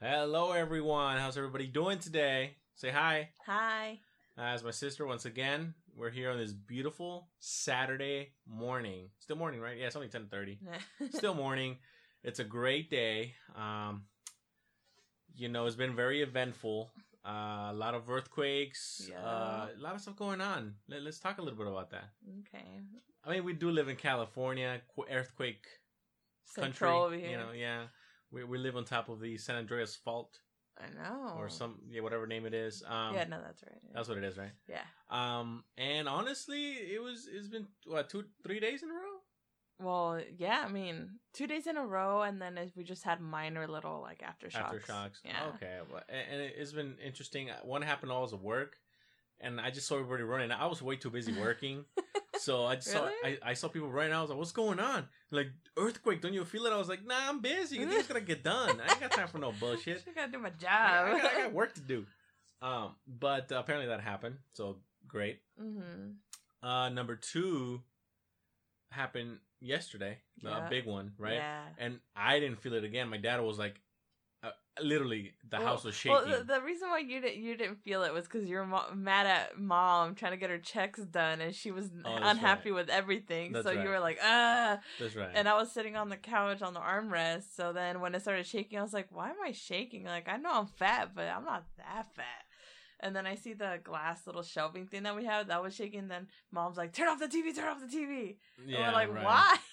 Hello, everyone. How's everybody doing today? Say hi. Hi. As my sister, once again, we're here on this beautiful Saturday morning. Still morning, right? Yeah, it's only ten thirty. Still morning. It's a great day. Um, you know, it's been very eventful. Uh, a lot of earthquakes. Yeah. Uh, a lot of stuff going on. Let, let's talk a little bit about that. okay. I mean, we do live in California, qu- earthquake country. Central over here. You know, yeah. We we live on top of the San Andreas Fault I know. or some yeah whatever name it is. Um, yeah, no, that's right. that's what it is, right? yeah. Um, and honestly, it was it's been what two three days in a row. Well, yeah. I mean, two days in a row, and then we just had minor little like aftershocks. Aftershocks. Yeah. Okay. Well, and it- it's been interesting. One happened all as a work, and I just saw everybody running. I was way too busy working. So I just saw Really? I, I saw people running. I was like, "What's going on?" Like earthquake? Don't you feel it? I was like, "Nah, I'm busy. Things gotta get done. I ain't got time for no bullshit. I gotta do my job. I got, I got work to do." Um, but uh, apparently that happened. So great. mm-hmm. Uh, number two happened yesterday. A big one, right? Yeah. And I didn't feel it again. My dad was like, uh, literally, the Well- house was shaking. Well, the, the reason why you didn't you didn't feel it was because you're mo- mad at mom trying to get her checks done, and she was Oh, unhappy right. with everything. That's so right. you were like, ah. That's right. And I was sitting on the couch on the armrest. So then when it started shaking, I was like, why am I shaking? Like, I know I'm fat, but I'm not that fat. And then I see the glass little shelving thing that we have that was shaking. Then mom's like, turn off the TV, turn off the TV. and we're like, right. why?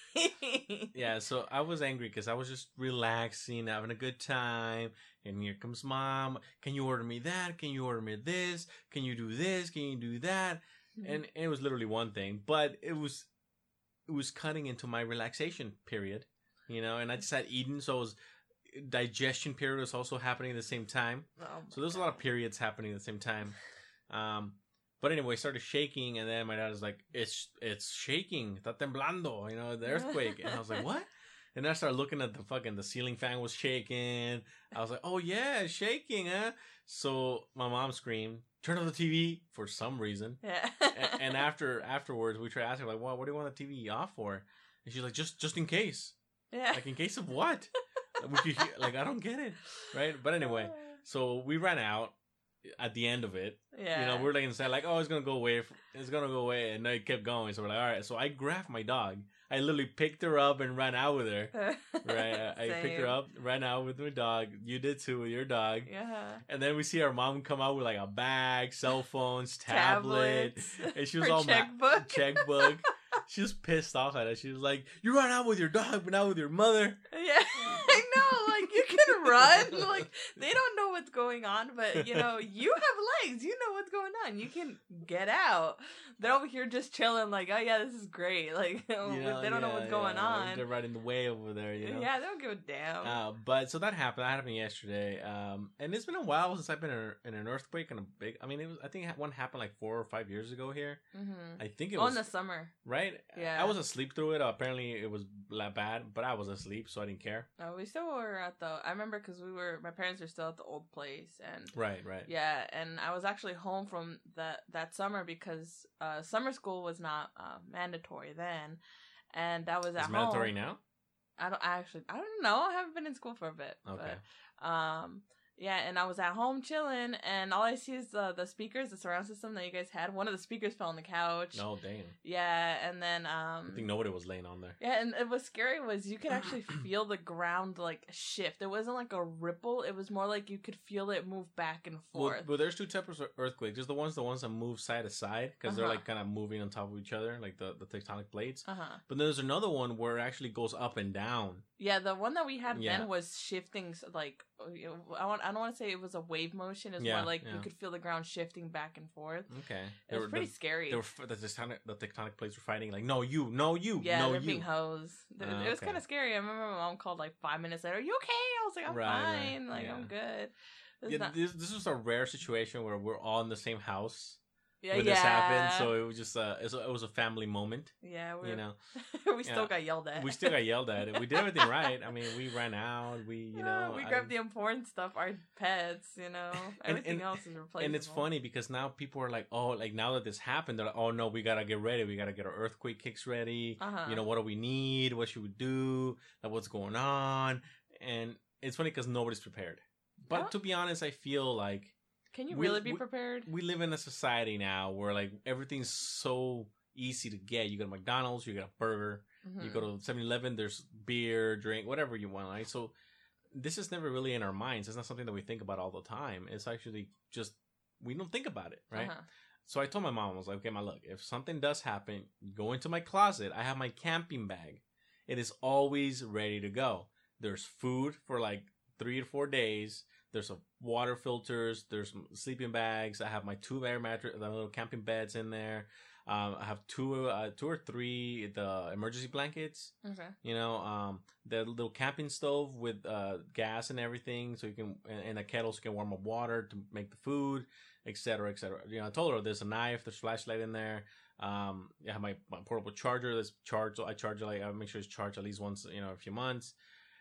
Yeah, so I was angry because I was just relaxing, having a good time, and here comes mom. Can you order me that? Can you order me this? Can you do this? Can you do that? Mm-hmm. And, and it was literally one thing, but it was it was cutting into my relaxation period, you know. And I just had eaten, so it was digestion period was also happening at the same time. Oh So there's a lot of periods happening at the same time. Um, but anyway, it started shaking, and then my dad was like, "It's it's shaking, está temblando," you know, the earthquake. And I was like, "What?" And then I started looking at the fucking the ceiling fan was shaking. I was like, "Oh yeah, it's shaking, huh?" So my mom screamed, "Turn on the TV!" For some reason. yeah. and, and after afterwards, we tried asking her like, "What? What do you want the TV off for?" And she's like, "Just just in case." yeah. Like in case of what? we could like I don't get it, right? But anyway, uh. so we ran out at the end of it. yeah. You know, we're like inside, like, oh, it's gonna go away. It's gonna go away, and it kept going. So we're like, all right. So I grabbed my dog. I literally picked her up and ran out with her. Right, I, picked her up, ran out with my dog. You did too with your dog. Yeah. And then we see our mom come out with like a bag, cell phones, tablet, Tablets. and she was Her all ma- checkbook. checkbook. she was pissed off at us. She was like, "You run out with your dog, but not with your mother." Yeah, I know. Like you can run. Like they don't know what's going on, but you know you have legs. You know what's going on. You can get out. They're over here just chilling. Like, oh yeah, this is great. Like know, they don't know what's going yeah, on. They're right in the way over there. You know? Yeah, they don't give a damn. Uh, but so that happened. That happened yesterday. Um, and it's been a while since I've been in, a, in an earthquake and a big. I mean, it was. I think one happened like four or five years ago here. mm-hmm. I think it Oh, was in the summer. right. Yeah. I was asleep through it. apparently, it was bad, but I was asleep, so I didn't care. Oh, we still were at the. I remember because we were. My parents were still at the old place, and Right. Right. Yeah, and I was actually home from that that summer because uh, summer school was not uh, mandatory then, and that was at It's mandatory home. now. I don't I actually I don't know. I haven't been in school for a bit. Okay. But, um. Yeah, and I was at home chilling, and all I see is the the speakers, the surround system that you guys had. One of the speakers fell on the couch. No, damn. Yeah, and then um, I think nobody was laying on there. Yeah, and it was scary was you could actually feel the ground like shift. It wasn't like a ripple. It was more like you could feel it move back and forth. well, there's two types of earthquakes. There's the ones, the ones that move side to side because they're Uh-huh. like kind of moving on top of each other, like the, the tectonic plates. uh huh. But then there's another one where it actually goes up and down. Yeah, the one that we had Yeah. then was shifting. Like I want, I don't want to say it was a wave motion. It's Yeah, more like yeah. you could feel the ground shifting back and forth. Okay. It was pretty the, scary. they were the tectonic the tectonic plates were fighting like no you no you yeah, no they're you being hosed. Ah, it was okay. kind of scary. I remember my mom called like five minutes later. Are you okay? I was like, I'm Right, right, fine. Like yeah. I'm good. It's yeah, not- this this was a rare situation where we're all in the same house yeah, when yeah. this happened so it was just it was a, it was a family moment yeah, we you know we still Yeah. got yelled at. we still got yelled at we did everything right i mean we ran out we you know we I- grabbed the important stuff, our pets. You know, And- everything and- else is replaceable. and it's funny because now people are like oh like now that this happened they're like oh no we gotta get ready we gotta get our earthquake kicks ready Uh-huh. you know what do we need what should we do like what's going on and it's funny because nobody's prepared but Oh. to be honest, I feel like Can you We- really be we- prepared? we live in a society now where like everything's so easy to get. You go to McDonald's, you get a burger. You Mhm. go to 7-Eleven, there's beer, drink, whatever you want. Right? So this is never really in our minds. It's not something that we think about all the time. It's actually just we don't think about it, right? Uh-huh. So I told my mom, I was like, okay, my look, if something does happen, go into my closet. I have my camping bag. It is always ready to go. There's food for like three to four days. There's a water filters. There's sleeping bags. I have my two air mattress, the little camping beds in there. Um, I have two, uh, two or three the emergency blankets. Okay. You know, um, the little camping stove with uh, gas and everything, so you can and, a kettle so you can warm up water to make the food, etc., etc. You know, I told her there's a knife, there's flashlight in there. Um, I have my, my portable charger that's charged. So I charge it like I make sure it's charged at least once, you know, a few months.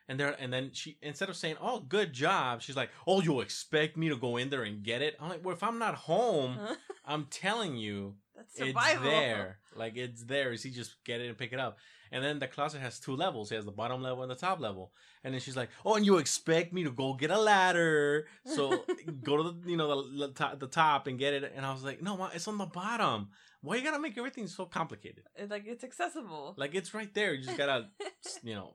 And there, and then she instead of saying, "Oh, good job," she's like, "Oh, you expect me to go in there and get it?" I'm like, "Well, if I'm not home, I'm telling you, That's survival. it's there. Like it's there. Is he just get it and pick it up? And then the closet has two levels. It has the bottom level and the top level. And then she's like, "Oh, and you expect me to go get a ladder? So go to the you know the, the top and get it." And I was like, "No, it's on the bottom. Why you gotta make everything so complicated? Like it's accessible. Like it's right there. You just gotta you know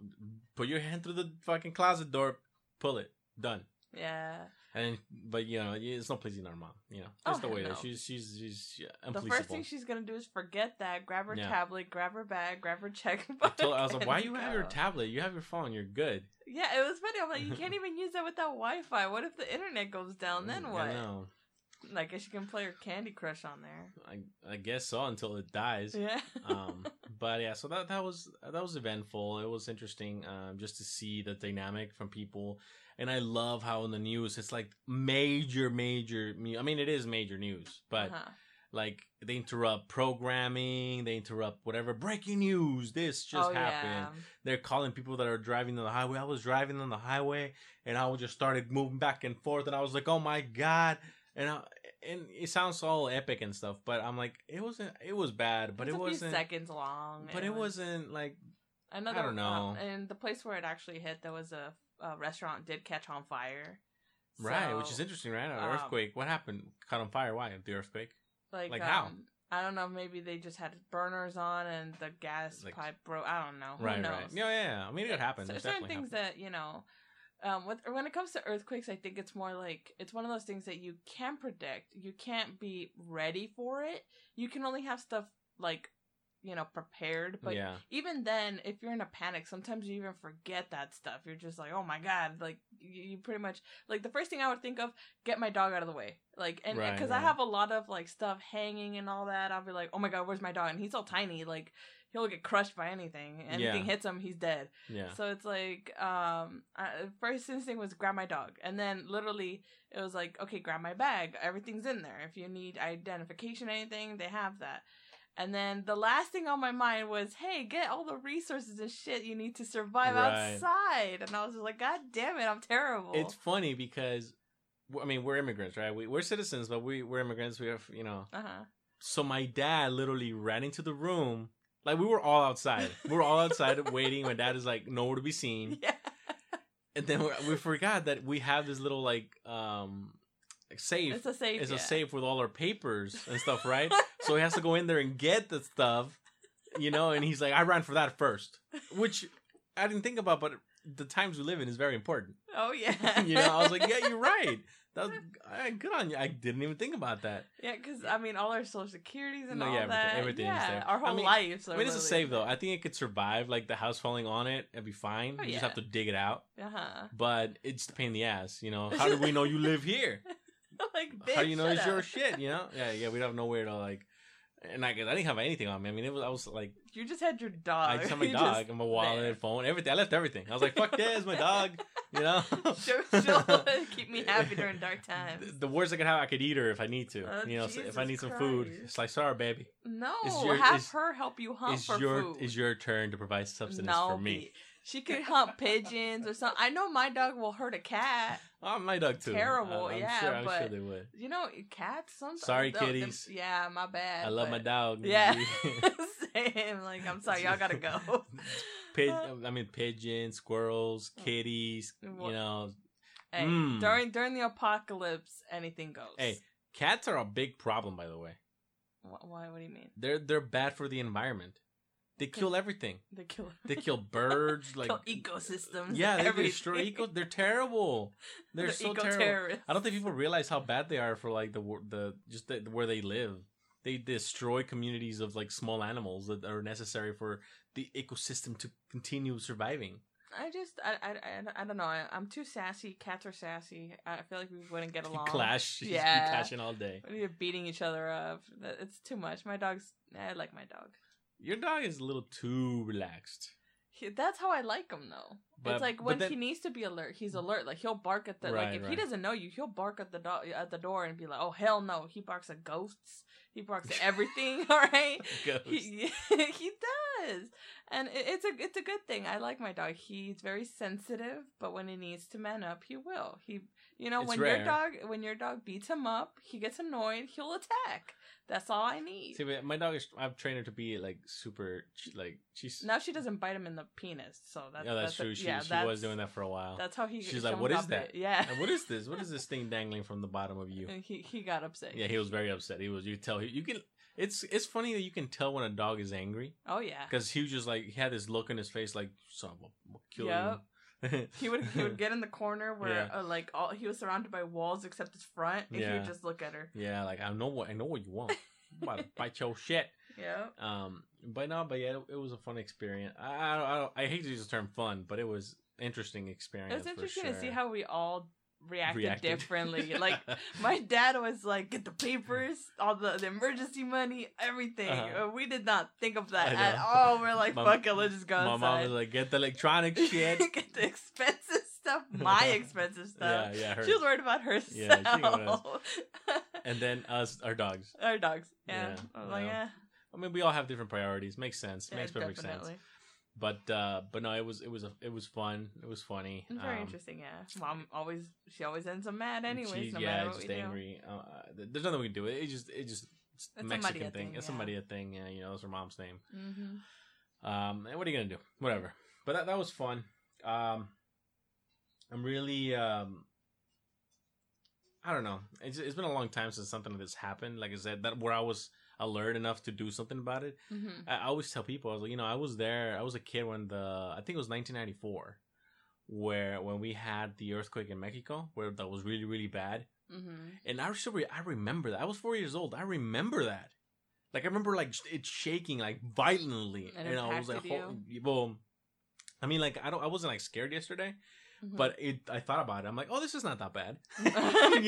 put your hand through the fucking closet door, pull it, done." yeah. And but you know it's not pleasing our mom. You know Oh, the hell way that no. she's she's she's yeah, The first thing she's gonna do is forget that, grab her Yeah. tablet, grab her bag, grab her checkbook. I, told, I was like, why you have your tablet? You have your phone. You're good. Yeah, it was funny. I'm like, you can't even use that without Wi-Fi. What if the internet goes down? Then Mm, what? I know. Like, I guess you can play her Candy Crush on there. I, I guess so until it dies. Yeah. um, but yeah, so that that was that was eventful. It was interesting um, just to see the dynamic from people, and I love how in the news it's like major, major. I mean, it is major news, but Uh-huh. like they interrupt programming, they interrupt whatever breaking news. This just oh, happened. they're calling people that are driving on the highway. I was driving on the highway and I just started moving back and forth and I was like, "Oh my god!" And I, and it sounds all epic and stuff, but I'm like, it wasn't. It was bad, but it a wasn't. few seconds long. But it wasn't like Another, I don't know. Um, and the place where it actually hit, there was a, a restaurant did catch on fire. right, which is interesting, right? An um, earthquake. What happened? Caught on fire? Why the earthquake? Like, Like um, how? I don't know. Maybe they just had burners on and the gas Like- pipe broke. I don't know. Who right, knows? right. Yeah, yeah, yeah. I mean, it happened. So It certain things that you know, um, with, when it comes to earthquakes, I think it's more like it's one of those things that you can predict. You can't be ready for it. You can only have stuff like you know prepared. But yeah, even then, if you're in a panic, sometimes you even forget that stuff. You're just like, oh my god, like you, you pretty much like the first thing I would think of, get my dog out of the way, like, and Right, because I have a lot of like stuff hanging and all that, I'll be like, oh my god, where's my dog? And he's so tiny, like he'll get crushed by anything. Anything Yeah. hits him, he's dead. yeah. So it's like, um, I, first instinct was grab my dog, and then literally it was like, okay, grab my bag. Everything's in there. If you need identification, anything, they have that. And then the last thing on my mind was, hey, get all the resources and shit you need to survive Right. outside. And I was just like, God damn it, I'm terrible. It's funny because, I mean, we're immigrants, right? We, we're citizens, but we we're immigrants. We have, you know. uh huh. So my dad literally ran into the room. Like we were all outside. We were all outside waiting. My dad is like nowhere to be seen. Yeah. And then we, we forgot that we have this little like um like safe. It's a safe. It's yeah. a safe with all our papers and stuff, right? so he has to go in there and get the stuff, you know. And he's like, I ran for that first, which I didn't think about, but the times we live in is very important. oh yeah. you know, I was like, yeah, you're right. That was I, good on you. I didn't even think about that. Yeah, because I mean, all our social securities and No, all yeah, everything- that. everything yeah, there. Our whole I mean- lives. I mean, it's a safe though. I think it could survive like the house falling on it. It'd be fine. Oh, you just have to dig it out. Uh huh. But it's the pain in the ass. You know, how do we know you live here? like, how do you know it's your shit? You know? Yeah, yeah. We don't know where to like. And I, I didn't have anything on me. I mean, it was I was like You just had your dog. I just had my You dog and my wallet, there. phone, everything. I left everything. I was like, fuck this, my dog. You know. she'll, she'll keep me happy during dark times. The- The worst I could have, I could eat her if I need to. Oh, you know, so if I Jesus need some food, it's like, sorry, baby. No, It's your- have her help you hunt It's for your food. it's your turn to provide substance no, for me. She could hunt pigeons or something. I know my dog will hurt a cat. Oh, my dog too. Terrible, I- I'm yeah, sure, I'm sure but- they would. You know, cats sometimes. Sorry, they'll- them- kitties. yeah, my bad. I love my dog. Yeah, same. Like, I'm sorry, y'all gotta go. Pig, I mean, pigeons, squirrels, kitties. What- You know, Hey, Mm. during during the apocalypse, anything goes. Hey, cats are a big problem, by the way. Why? What do you mean? They're they're bad for the environment. They kill everything. They kill. They kill birds, like kill ecosystems. yeah, they everything. destroy eco. They're terrible. They're, They're so terrible. I don't think people realize how bad they are for like the the just the, where they live. They destroy communities of like small animals that are necessary for the ecosystem to continue surviving. I just, I, I, I, I don't know. I, I'm too sassy. Cats are sassy. I feel like we wouldn't get along. Clash, yeah, Yeah. clashing all day. We're beating each other up. It's too much. My dog's. I like my dog. Your dog is a little too relaxed. He, that's how I like him, though. But- it's like when then- he needs to be alert, he's alert. Like he'll bark at the Right, like if he doesn't know you, he'll bark at the do- at the door and be like, "Oh hell no!" He barks at ghosts. He barks at everything. all right. He, he does, and it, it's a it's a good thing. I like my dog. He's very sensitive, but when he needs to man up, he will. He, you know, It's when rare. your dog when your dog beats him up, he gets annoyed. He'll attack. That's all I need. See, my dog is. I've trained her to be like super, like she's. now she doesn't bite him in the penis, so that's yeah, that's, a- true. She yeah, she that's, was doing that for a while. That's how he. She's like, "What is that? it." Yeah. And what is this? What is this thing dangling from the bottom of you? And he he got upset. Yeah, he was very upset. He was. You tell you can. It's it's funny that you can tell when a dog is angry Oh yeah. because he was just like he had this look in his face like son of a I'll kill Yep. You. He would he would get in the corner where Yeah. uh, like all he was surrounded by walls except his front, and he Yeah. would just look at her. yeah, like I know what I know what you want. To bite your shit. Yeah. Um, but no, but yeah, it, it was a fun experience. I I, I, I hate to use the term fun, but it was interesting experience. It's interesting sure. to see how we all reacted, Reacted. differently. like my dad was like, "Get the papers, all the, the emergency money, everything." Uh-huh. Uh, we did not think of that at all. We're like, My- "Fuck it, let's just go my mom was like, "Get the electronic shit." Get the expensive stuff, my expensive stuff. yeah, yeah. Her. She was worried about herself. Yeah, she and then us, our dogs. Our dogs. Yeah. Yeah, I was like, yeah. I mean, we all have different priorities. Makes sense. yeah, Makes perfect sense. But uh, but no, it was it was a, it was fun. It was funny. It's very Um, interesting, yeah. Mom always she always ends up mad anyways, she's- no yeah, matter what just angry. Uh, there's nothing we can do. It just it just it's It's Mexican thing. thing, It's a yeah. Maria thing. Yeah, you know, it's her mom's name. Mm-hmm. Um, and what are you gonna do? Whatever. But that that was fun. Um, I'm really um, I don't know. It's it's been a long time since something like this happened. Like I said, that where I was alert enough to do something about it. Mm-hmm. I I always tell people, I was like, you know, I was there. I was a kid when the I think it was 1994, where when we had the earthquake in Mexico, where that was really really bad. Mm-hmm. And I still re- I remember that. I was four years old. I remember that. Like I remember like it shaking like violently. It and I was like, "Hol- well, I mean, like I don't. I wasn't like scared yesterday, Mm-hmm. but it. I thought about it. I'm like, oh, this is not that bad. You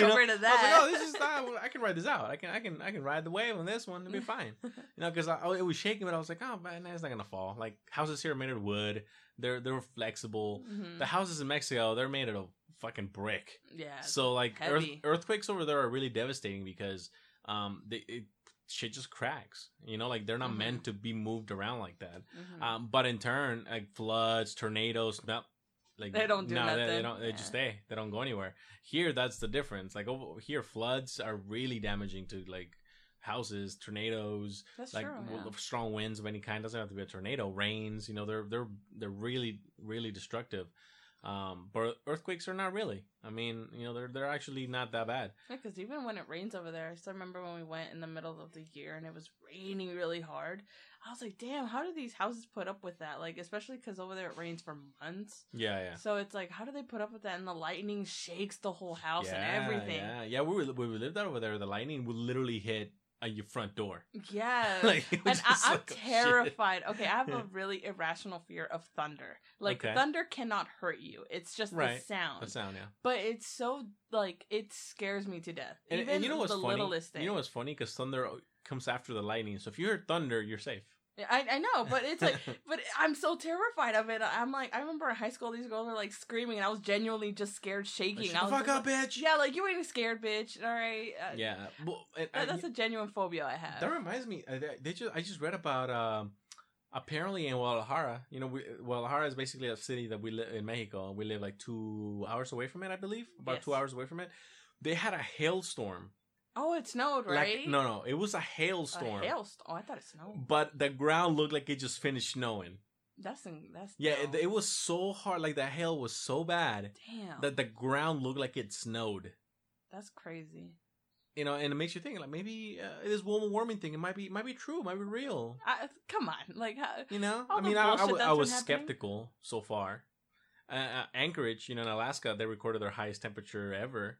know? to I was that, like, oh, this is not. I can ride this out. I can. I can. I can ride the wave on this one. It'll be fine. You know, because it was shaking, but I was like, oh, man, it's not gonna fall. Like houses here are made of wood. They're they're flexible. Mhm. The houses in Mexico, they're made out of fucking brick. yeah. So like earth, earthquakes over there are really devastating because um they it, shit just cracks. You know, like they're not Mhm. meant to be moved around like that. Mhm. Um, but in turn, like floods, tornadoes, not like They don't do no, They, they nothing. don't. They just stay. They don't go anywhere. Here, that's the difference. Like over here, floods are really damaging to like houses, tornadoes, That's like true. w- yeah. strong winds of any kind. Doesn't have to be a tornado. Rains, you know, they're they're they're really really destructive. Um, but earthquakes are not really. I mean, you know, they're they're actually not that bad. Because even when it rains over there, I still remember when we went in the middle of the year and it was raining really hard. I was like, damn, how do these houses put up with that? Like, especially because over there it rains for months. Yeah, yeah. So it's like, how do they put up with that? And the lightning shakes the whole house yeah, and everything. Yeah, yeah. We were, we lived out over there. The lightning would literally hit at your front door. Yeah. Like, and I, I'm like, oh, terrified. Okay, I have a really irrational fear of thunder. Like Okay. thunder cannot hurt you. It's just Right. the sound. The sound, yeah. But it's so like it scares me to death. And, Even and you know what's the funny? littlest thing. You know what's funny? Because thunder comes after the lightning. So if you hear thunder, you're safe. I, I know, but it's like, but I'm so terrified of it. I'm like, I remember in high school, these girls were like screaming, and I was genuinely just scared, shaking. Shut I the was fuck like, up, bitch. Yeah, like you ain't scared, bitch. All right. Uh, Yeah. Well, and that- I- that's a genuine phobia I have. That reminds me. uh, They just I just read about um, apparently in Guadalajara. You know, we, Guadalajara is basically a city that we live in Mexico. We live like two hours away from it, I believe, about Yes. two hours away from it. They had a hailstorm. Oh, it snowed, Like- right? no, no, it was a hailstorm. a hailstorm. Oh, I thought it snowed. But the ground looked like it just finished snowing. That's that's Yeah, it, it was so hard. Like the hail was so bad damn. that the ground looked like it snowed. that's crazy. You know, and it makes you think like maybe uh, this global warming thing it might be might be true, it might be real. I, come on, like how, You know, I mean, I, I, bullshit w- that's I been was happening? skeptical so far. Uh, uh, Anchorage, you know, in Alaska, they recorded their highest temperature ever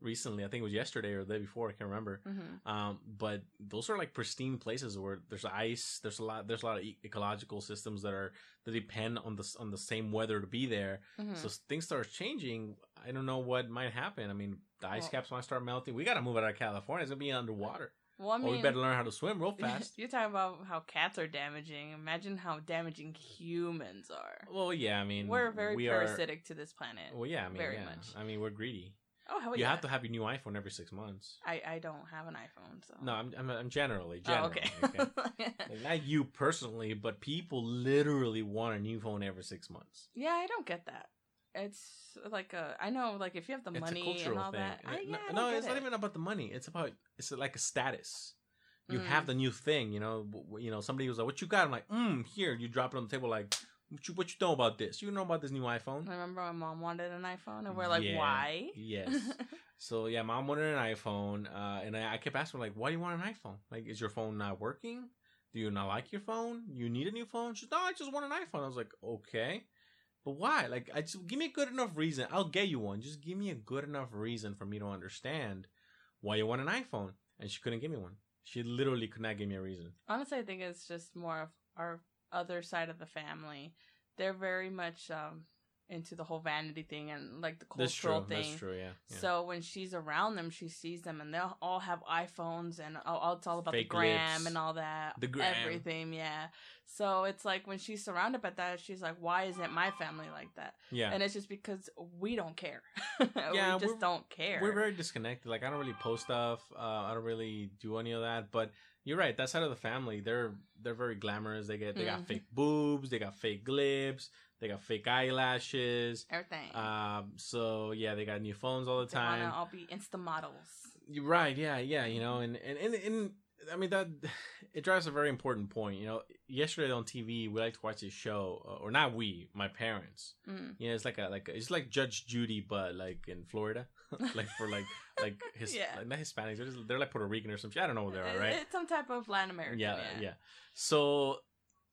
recently. I think it was yesterday or the day before. I can't remember. Mhm. Um, but those are like pristine places where there's ice. There's a lot. There's a lot of e- ecological systems that are that depend on the on the same weather to be there. Mhm. So things start changing. I don't know what might happen. I mean, the ice Well- caps might start melting. We got to move out of California. It's gonna be underwater. well, I mean, or we better learn how to swim real fast. You're talking about how cats are damaging. Imagine how damaging humans are. well, yeah. I mean, We're very we parasitic to this planet. Well, yeah. I mean, very yeah. much. I mean, we're greedy. Oh hell you yeah! have to have your new iPhone every six months. I I don't have an iPhone, so No, I'm I'm, I'm generally Oh, generally. okay. okay? Like, not you personally, but people literally want a new phone every six months. yeah, I don't get that. It's like a I know like if you have the it's money a cultural and all thing. that. I, no, yeah, I no, don't it's get not it. even about the money. It's about it's like a status. You Mm. have the new thing, you know. w- w- You know, somebody was like, "What you got?" I'm like, "Mm, here." You drop it on the table, like, "What you, what you know about this? You know about this new iPhone?" I remember my mom wanted an iPhone, and we're like, Yeah. why? Yes. so yeah, mom wanted an iPhone, uh, and I, I kept asking her like, "Why do you want an iPhone? Like, is your phone not working? Do you not like your phone? You need a new phone?" She's, "No, I just want an iPhone." I was like, "Okay." But why? Like, I just give me a good enough reason. I'll get you one. Just give me a good enough reason for me to understand why you want an iPhone. And she couldn't give me one. She literally could not give me a reason. Honestly, I think it's just more of our other side of the family. They're very much um, into the whole vanity thing and like the That's true. cultural thing. That's true. Yeah. yeah. So when she's around them, she sees them, and they'll all have iPhones, and all, all- it's all about Fake the gram lips. and all that, The gram. everything. Yeah. So it's like when she's surrounded by that, she's like, "Why isn't my family like that?" yeah. And it's just because we don't care. Yeah, we just don't care. We're very disconnected. Like I don't really post stuff. Uh, I don't really do any of that. But you're right. That side of the family, they're they're very glamorous. They get they got Mhm. fake boobs. They got fake lips. They got fake eyelashes. everything. Um. So yeah, they got new phones all the They wanna time. all be insta models. You're right. Yeah. Yeah. You know. And and and. and I mean that it drives a very important point. You know, yesterday on TV we like to watch this show, uh, or not we, my parents. Mm. Yeah, it's like a like a, it's like Judge Judy, but like in Florida, like for like like his Yeah. like, not Hispanics. They're, just, they're like Puerto Rican or some shit. I don't know what they are, right? It's some type of Latin American. yeah, Yeah. yeah, So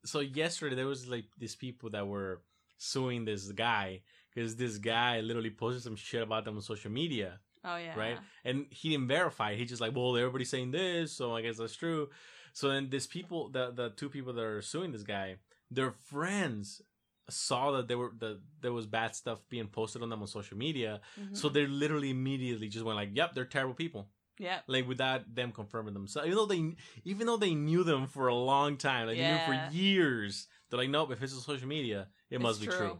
so yesterday there was like these people that were suing this guy because this guy literally posted some shit about them on social media, Oh yeah. right? And he didn't verify. He just like, well, everybody's saying this, so I guess that's true. So then these people, the the two people that are suing this guy, they're friends saw that there were that there was bad stuff being posted on them on social media. Mhm. So they literally immediately just went like, "Yep, they're terrible people." Yeah. Like without them confirming themselves, even though they even though they knew them for a long time, like they knew for years. They're like, "Nope, if it's on social media, it It's must be true."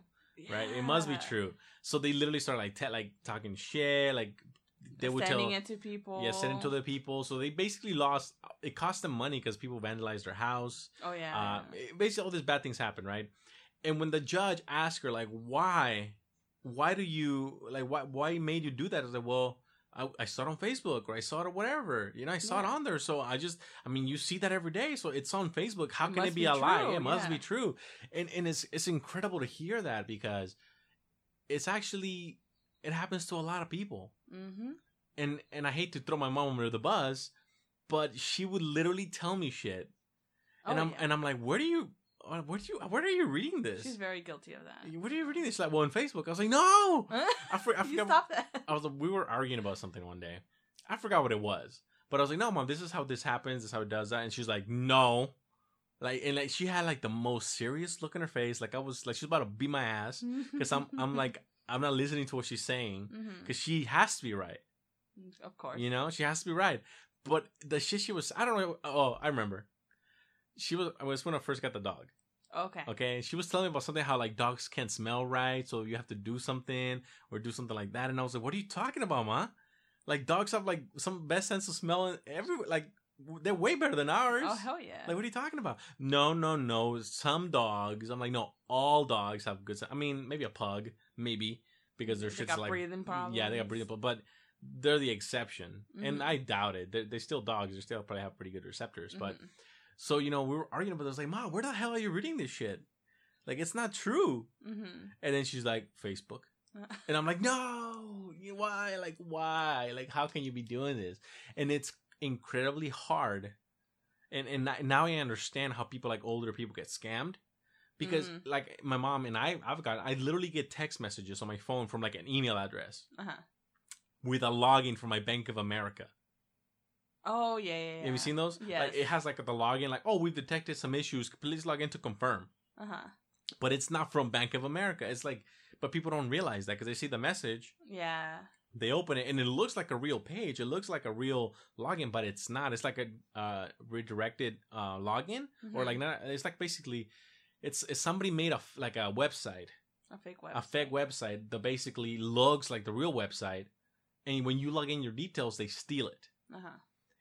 right? It must be true. So they literally start like te- like talking shit, like they would sending tell it to people. yeah, send it to the people. So they basically lost. It cost them money because people vandalized their house. Oh yeah. Uh, basically, all these bad things happened, right? And when the judge asked her, like, why, why do you like, why, why made you do that? I was like, well, I, I saw it on Facebook or I saw it whatever. You know, I saw it on there. So I just, I mean, you see that every day. So it's on Facebook. How It can it be, be a lie? true, It must yeah. be true. And and it's it's incredible to hear that because it's actually it happens to a lot of people mm-hmm. and and I hate to throw my mom under the bus, but she would literally tell me shit, and oh, I'm yeah. and I'm like, where do you, uh, where do you, where are you reading this? She's very guilty of that. Where are you reading this? Like, well, on Facebook. I was like, no. I, for, I you forgot. stop that. I was like, we were arguing about something one day. I forgot what it was, but I was like, no, mom, this is how this happens. This is how it does that. And she's like, no. Like and like she had like the most serious look in her face, like I was like she's about to beat my ass because I'm I'm like I'm not listening to what she's saying because she has to be right. Of course. You know, she has to be right. But the shit she was, I don't know. Oh, I remember. She was, it was when I first got the dog. Okay. Okay. She was telling me about something how like dogs can't smell right. So you have to do something or do something like that. And I was like, what are you talking about, ma? Like dogs have like some best sense of smell and every Like they're way better than ours. Oh hell yeah. Like, what are you talking about? No, no, no. Some dogs. I'm like, no, all dogs have good. I mean, maybe a pug, maybe because their They shit's got like breathing problems. Yeah, they got breathing problems, but they're the exception, and Mhm. I doubt it. They're, they're still dogs. They still probably have pretty good receptors. But Mhm. So you know, we were arguing about. this. I was like, Mom, where the hell are you reading this shit? Like it's not true. Mm-hmm. And then she's like, Facebook. And I'm like, no, why? Like, why? Like, how can you be doing this? And it's incredibly hard. And and now I understand how people like older people get scammed, because Mhm. like my mom and I, I've got I literally get text messages on my phone from like an email address uh-huh. with a login for my Bank of America. Oh yeah, yeah, yeah. Have you seen those? Yeah. Like it has like the login, like, oh, we've detected some issues. Please log in to confirm. Uh huh. But it's not from Bank of America. It's like, but people don't realize that because they see the message Yeah. they open it and it looks like a real page. It looks like a real login, but it's not. It's like a uh, redirected uh, login, or Mhm. like not. It's like basically, it's, it's somebody made a like a website, a fake website. a fake website that basically looks like the real website, and when you log in your details, they steal it, Uh huh.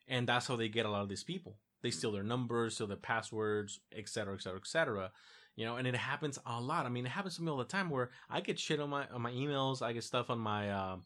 And that's how they get a lot of these people. They steal their numbers, steal their passwords, etc., cetera, etc., cetera, etc. You know, and it happens a lot. I mean, it happens to me all the time where I get shit on my on my emails. I get stuff on my um,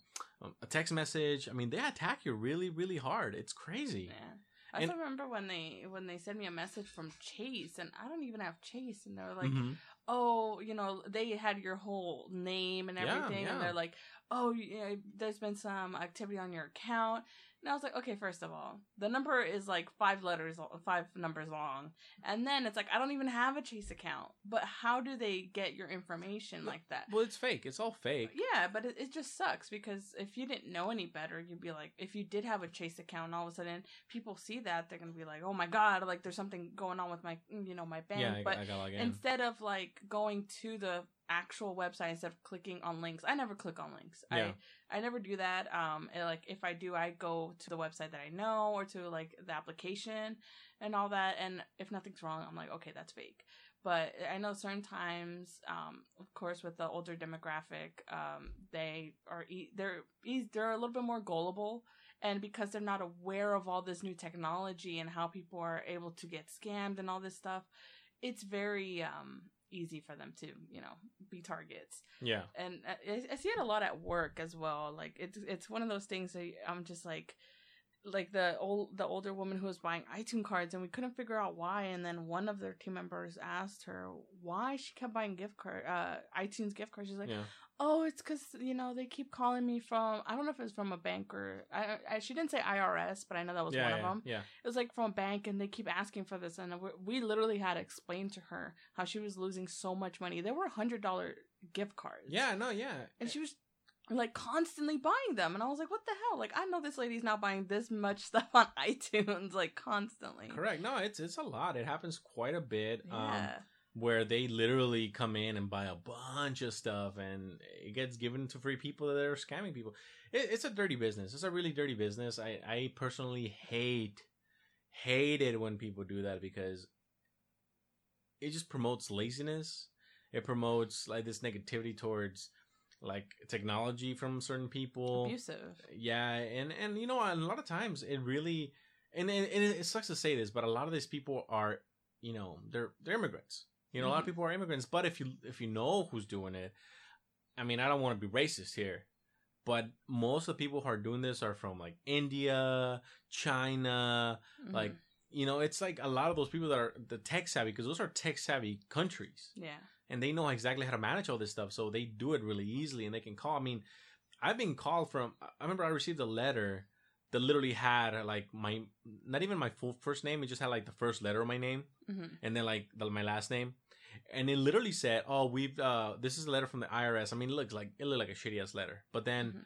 a text message. I mean, they attack you really, really hard. It's crazy. Yeah. I And- remember when they when they sent me a message from Chase, and I don't even have Chase, and they were like, Mhm. "Oh, you know, they had your whole name and Yeah, everything," yeah. and they're like, "Oh, yeah, there's been some activity on your account." And I was like, "Okay, first of all, the number is like five letters, five numbers long, and then it's like I don't even have a Chase account. But how do they get your information like that?" Well, it's fake. It's all fake. Yeah, but it, it just sucks because if you didn't know any better, you'd be like, if you did have a Chase account, and all of a sudden people see that, they're gonna be like, oh my god, like there's something going on with my, you know, my bank. yeah, I, but I got log in. instead of like going to the actual website instead of clicking on links, I never click on links. Yeah. I I never do that. Um, and, like if I do, I go to the website that I know or to like the application and all that. And if nothing's wrong, I'm like, okay, that's fake. But I know certain times, um, of course, with the older demographic, um, they are e- they're e- they're a little bit more gullible, and because they're not aware of all this new technology and how people are able to get scammed and all this stuff, it's very um, easy for them to you know be targets yeah, and I, I see it a lot at work as well. Like it's it's one of those things that I'm just like like the old the older woman who was buying iTunes cards and we couldn't figure out why and then one of their team members asked her why she kept buying gift card uh iTunes gift cards she's like yeah. oh it's cuz you know they keep calling me from I don't know if it was from a bank or I, I she didn't say IRS but I know that was yeah, one yeah, of them yeah. it was like from a bank and they keep asking for this and we, we literally had to explain to her how she was losing so much money there were hundred dollar gift cards Yeah, no, yeah. and she was like constantly buying them and i was like what the hell like i know this lady's not buying this much stuff on itunes like constantly Correct. No, it's it's a lot. It happens quite a bit. Um, yeah where they literally come in and buy a bunch of stuff and it gets given to free people that are scamming people. It, it's a dirty business. It's a really dirty business. I, I personally hate, hate it when people do that because it just promotes laziness. It promotes like this negativity towards like technology from certain people. Abusive. Yeah and and you know a lot of times it really and, and, and it sucks to say this but a lot of these people are you know they're they're immigrants. You know a lot of Mhm. people are immigrants but if you if you know who's doing it i mean i don't want to be racist here but most of the people who are doing this are from like india china like Mhm. you know it's like a lot of those people that are the tech savvy because those are tech savvy countries. Yeah and they know exactly how to manage all this stuff so they do it really easily and they can call i mean i've been called from i remember i received a letter that literally had like my not even my full first name it just had like the first letter of my name hmm and then like the, my last name and it literally said oh we've uh this is a letter from the irs i mean it looks like it looked like a shitty ass letter but then Mhm.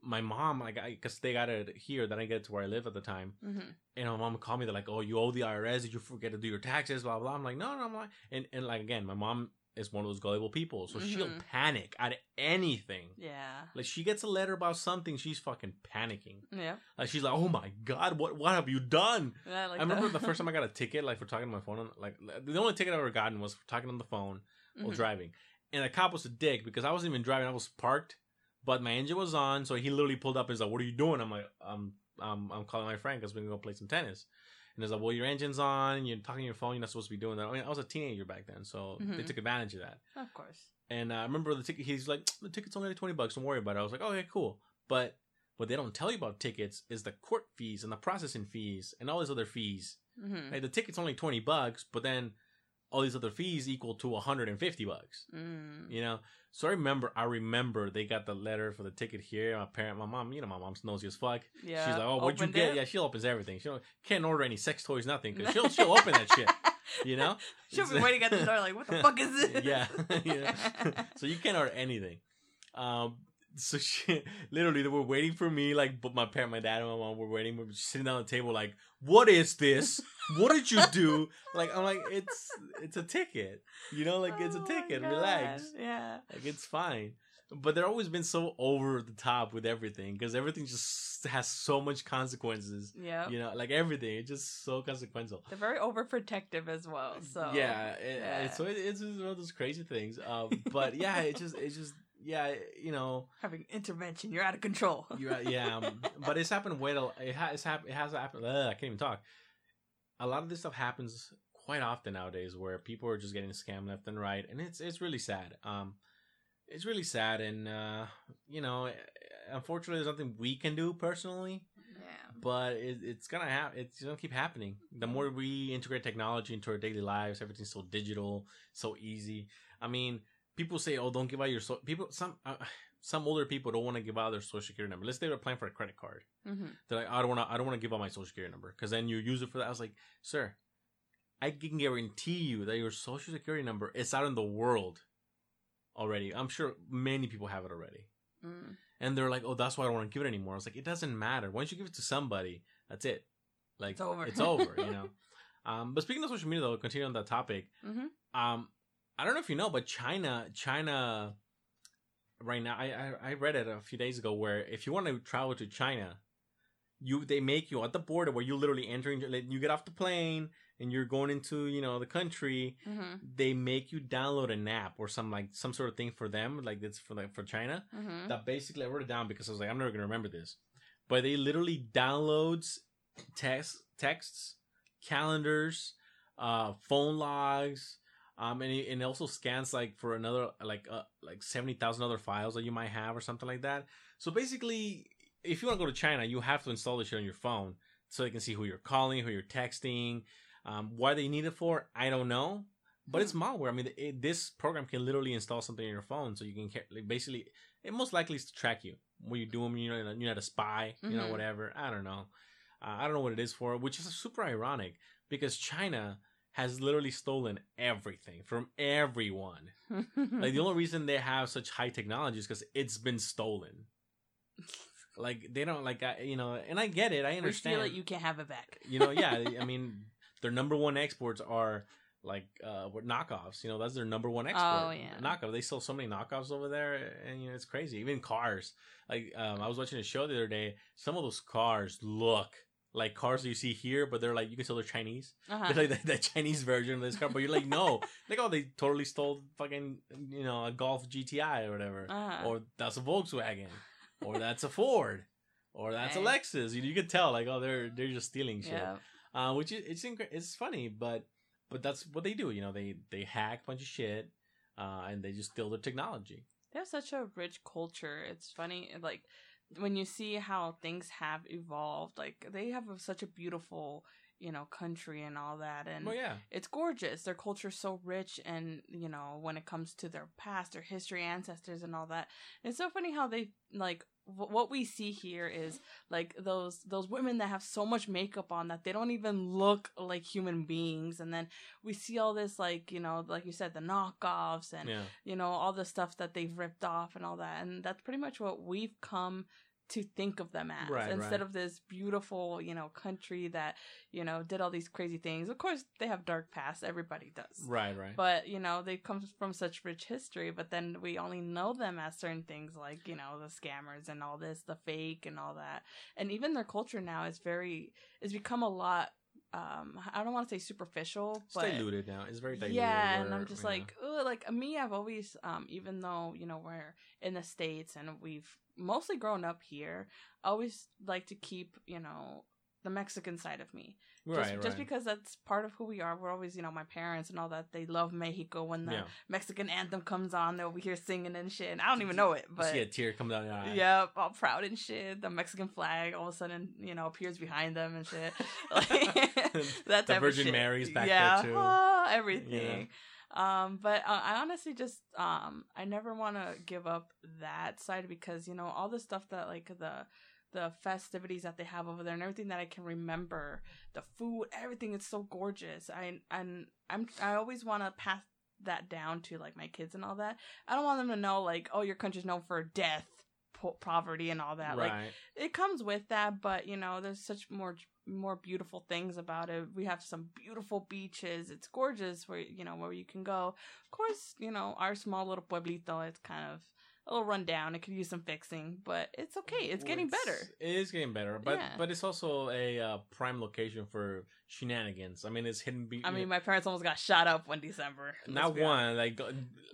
my mom like i because they got it here then i get it to where i live at the time hmm and my mom called me. They're like, "Oh, you owe the IRS. Did you forget to do your taxes?" Blah blah. I'm like, "No, no." I'm like, and and like again, my mom is one of those gullible people, so she'll Mhm. panic at anything. yeah Like she gets a letter about something, she's fucking panicking. yeah Like she's like, "Oh my god, what what have you done?" Yeah, like I remember the first time I got a ticket, like for talking on my phone. Like the only ticket I ever gotten was for talking on the phone while Mhm. driving, and the cop was a dick because I wasn't even driving. I was parked, but my engine was on, so he literally pulled up and he's like, "What are you doing?" I'm like, "I'm I'm I'm calling my friend because we're gonna go play some tennis." And it's like, "Well, your engine's on. You're talking on your phone. You're not supposed to be doing that." I mean, I was a teenager back then, so they Mhm. took advantage of that. of course And uh, I remember the ticket. He's like, "The ticket's only like twenty bucks. Don't worry about it." I was like, "Okay, cool." But what they don't tell you about tickets is the court fees and the processing fees and all these other fees. hmm Like the ticket's only twenty bucks, but then all these other fees equal to 150 bucks. Mm. You know, so I remember, I remember they got the letter for the ticket here. My parent, my mom, you know, my mom's nosy as fuck. Yeah. She's like, "Oh, what'd you get?" it? Yeah, she opens everything. She can't order any sex toys, nothing, because she'll she'll open that shit. You know, She'll be waiting at the door like, what the fuck is this? yeah, yeah. so you can't order anything. Um, so she literally they were waiting for me, like, but my parent, my dad, and my mom were waiting, we were sitting down at the table, like, what is this? What did you do? Like, I'm like, it's it's a ticket, you know, like it's a Oh ticket. Relax, Yeah. like it's fine. But they're always been so over the top with everything because everything just has so much consequences. Yeah. You know, like everything, it's just so consequential. They're very overprotective as well. So yeah, it, yeah. It's, so it, it's one of those crazy things. Um, but yeah, it just it just yeah, you know, having intervention, you're out of control. you yeah. Um, but it's happened way to, it has happened. It has happened. ugh, I can't even talk. A lot of this stuff happens quite often nowadays, where people are just getting scammed left and right, and it's it's really sad. Um, it's really sad, and uh, you know, unfortunately, there's nothing we can do personally yeah. but it, it's gonna happen. It's gonna keep happening. The more we integrate technology into our daily lives, everything's so digital, so easy. I mean, people say, "Oh, don't give out your so." People, some uh, some older people don't want to give out their social security number. Let's say they're applying for a credit card. hmm They're like, "I don't want to. I don't want to give out my social security number because then you use it for that." I was like, "Sir, I can guarantee you that your social security number is out in the world already. I'm sure many people have it already." Mm. And they're like, "Oh, that's why I don't want to give it anymore." I was like, "It doesn't matter. Once you give it to somebody, that's it. Like It's over. It's over. You know." um, but speaking of social media, though, continue on that topic. hmm Um, I don't know if you know, but China, China, right now, I, I I read it a few days ago where if you want to travel to China, you they make you at the border where you literally entering, you get off the plane and you're going into you know the country. hmm They make you download an app or some like some sort of thing for them, like it's for like for China hmm that basically I wrote it down because I was like, I'm never gonna remember this. But they literally downloads text texts, calendars, uh, phone logs, um, and it, and it also scans like for another like uh, like seventy thousand other files that you might have or something like that. So basically, if you want to go to China, you have to install this shit on your phone so they can see who you're calling, who you're texting. Um, why they need it for, I don't know. But it's malware. I mean, it, this program can literally install something on your phone, so you can like, basically it most likely is to track you. What you're doing? You know, you're not a spy. You know, Mhm. whatever. I don't know. Uh, I don't know what it is for, which is super ironic because China has literally stolen everything from everyone. Like the only reason they have such high technology is because it's been stolen. Like they don't like I, you know, and I get it. I understand. it, you can't have it back. you know, yeah. I mean, their number one exports are like uh knockoffs. You know, that's their number one export. Oh, yeah. knockoff. They sell so many knockoffs over there, and you know, it's crazy. Even cars. Like um, I was watching a show the other day. Some of those cars look like cars that you see here, but they're like you can tell they're Chinese. Uh-huh. They're like the, the Chinese version of this car, but you're like, no, like oh, they totally stole fucking you know a Golf GTI or whatever, Uh-huh. or that's a Volkswagen, or that's a Ford, or that's a Lexus. You, you could tell like oh they're they're just stealing shit, yeah. uh, which is it's incre- it's funny, but but that's what they do. You know, they they hack a bunch of shit, uh, and they just steal their technology. They have such a rich culture. It's funny, like when you see how things have evolved. Like they have such a beautiful, you know, country and all that, and Well, yeah, it's gorgeous. Their culture's so rich, and you know, when it comes to their past, their history, ancestors, and all that, it's so funny how they like w- what we see here is like those those women that have so much makeup on that they don't even look like human beings, and then we see all this like you know, like you said, the knockoffs and yeah, you know all the stuff that they've ripped off and all that, and that's pretty much what we've come to think of them as Right, instead right. of this beautiful you know country that you know did all these crazy things of course they have dark past everybody does right, right. but you know they come from such rich history but then we only know them as certain things like you know the scammers and all this the fake and all that and even their culture now is very has become a lot um i don't want to say superficial it's but diluted now. It's very diluted. yeah, and I'm just like, ugh, like me, I've always, um, even though you know we're in the states and we've mostly grown up here, I always like to keep, you know, the Mexican side of me. right, just, right. just because that's part of who we are. We're always, you know, my parents and all that. They love Mexico when the yeah. Mexican anthem comes on. They're over here singing and shit. And I don't even know it, but see a tear come down your eye. yeah, all proud and shit. The Mexican flag all of a sudden, you know, appears behind them and shit. Like, that The Virgin. Mary's back there, yeah, too. ah, everything. Um, but uh, I honestly just um, I never want to give up that side because you know all the stuff that like the the festivities that they have over there and everything that I can remember, the food, everything is so gorgeous. I and I'm I always want to pass that down to like my kids and all that. I don't want them to know like oh your country's known for death, po- poverty, and all that. Like it comes with that but you know there's such more more beautiful things about it we have some beautiful beaches it's gorgeous where you know where you can go of course you know our small little pueblito it's kind of a little run down it could use some fixing but it's okay. It's getting better. It is getting better, but Yeah. but it's also a uh, prime location for shenanigans. I mean, it's hidden. Be- i mean my parents almost got shot up one december not one, like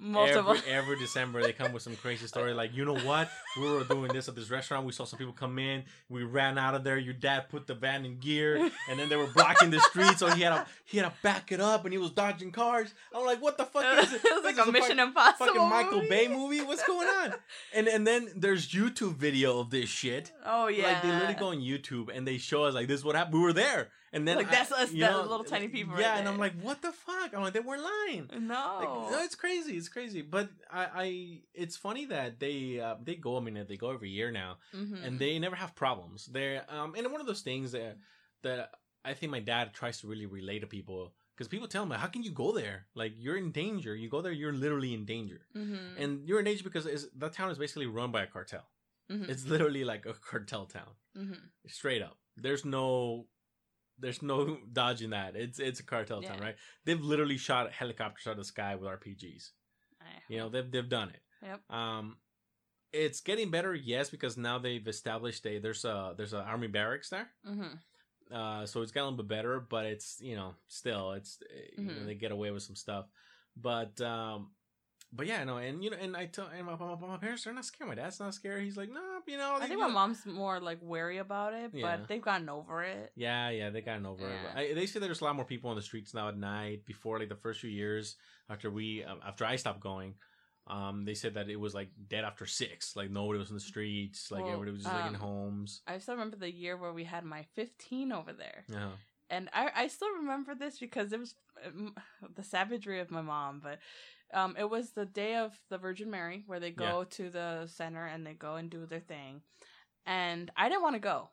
Most of every, every December they come with some crazy story. Like, you know what? We were doing this at this restaurant. We saw some people come in. We ran out of there. Your dad put the van in gear, and then they were blocking the street, so he had to he had to back it up, and he was dodging cars. I'm like, what the fuck is it? it was like This is a mission fuck- impossible Fucking Michael movie. Bay movie? What's going on? And and then there's YouTube video of this shit. oh yeah Like they literally go on YouTube and they show us like this is what happened. We were there, and then Like, I- that's us, that know, little tiny people Yeah, right and I'm like, what the fuck? I'm like, they weren't lying. no Like, no, it's crazy. It's crazy. But I, I it's funny that they uh, they go. I mean, they go every year now, Mhm. and they never have problems. They're um, and one of those things that that I think my dad tries to really relate to people because people tell him, like, how can you go there? Like, you're in danger. You go there, you're literally in danger, Mhm. and you're in danger because that town is basically run by a cartel. Mhm. It's literally like a cartel town, Mhm. straight up. There's no. There's no dodging that. It's it's a cartel town, right? They've literally shot helicopters out of the sky with RPGs. You know, they've they've done it. Yep. Um, it's getting better, yes, because now they've established a there's a there's an army barracks there. Mhm. Uh, so it's gotten a little bit better, but it's you know still it's eh, you know, Mhm. they get away with some stuff, but um, but yeah, no, and you know, and I tell and my, my, my parents they're not scared. My dad's not scared. He's like, no, you know, I think my know." mom's more like wary about it, Yeah. but they've gotten over it. Yeah, yeah, they've gotten over it. I, they say there's a lot more people on the streets now at night. Before, like the first few years after we, um, after I stopped going, um, they said that it was like dead after six. Like nobody was in the streets. Like Well, everybody was just like in um, homes. I still remember the year where we had my 15 over there. Yeah, And I, I still remember this because it was um, the savagery of my mom, but um, it was the day of the Virgin Mary where they go to the center and they go and do their thing. And I didn't want to go.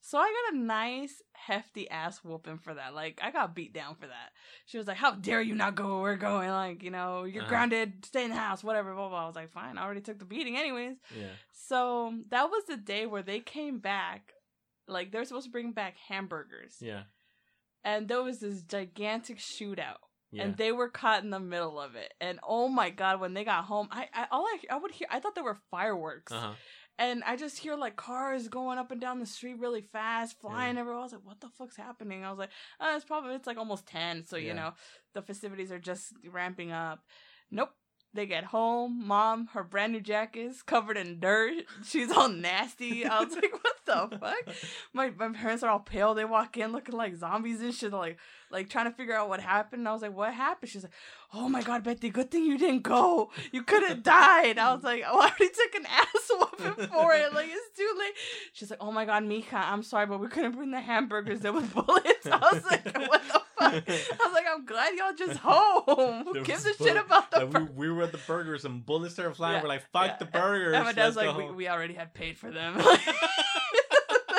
So I got a nice hefty ass whooping for that. Like I got beat down for that. She was like, "How dare you not go where we're going? Like you know you're Uh-huh. grounded. Stay in the house. Whatever." Blah, blah. I was like, "Fine. I already took the beating anyways." yeah, So that was the day where they came back. Like they're supposed to bring back hamburgers, yeah, and there was this gigantic shootout, yeah. and they were caught in the middle of it. And oh my god, when they got home, I, I all I, I would hear, I thought they were fireworks, uh huh. and I just hear like cars going up and down the street really fast, flying everywhere. I was like, what the fuck's happening? I was like, oh, it's probably it's like almost ten, so Yeah. you know the festivities are just ramping up. Nope. They get home, mom, her brand new jacket is covered in dirt. She's all nasty. I was like, what the fuck? My my parents are all pale. They walk in looking like zombies and shit, like like trying to figure out what happened. I was like, what happened? She's like, oh my god, Betty, good thing you didn't go. You could have died. I was like, oh, I already took an ass whooping for it. Like it's too late. She's like, oh my god, Mika, I'm sorry, but we couldn't bring the hamburgers. There was bullets. I was like, what the fuck? I was like, I'm glad y'all just home. Who gives a shit about the Like, bur- we, we were at the burgers and bullets started flying. Yeah, We're like, fuck yeah. the burgers. And my dad's like, we, we already had paid for them. the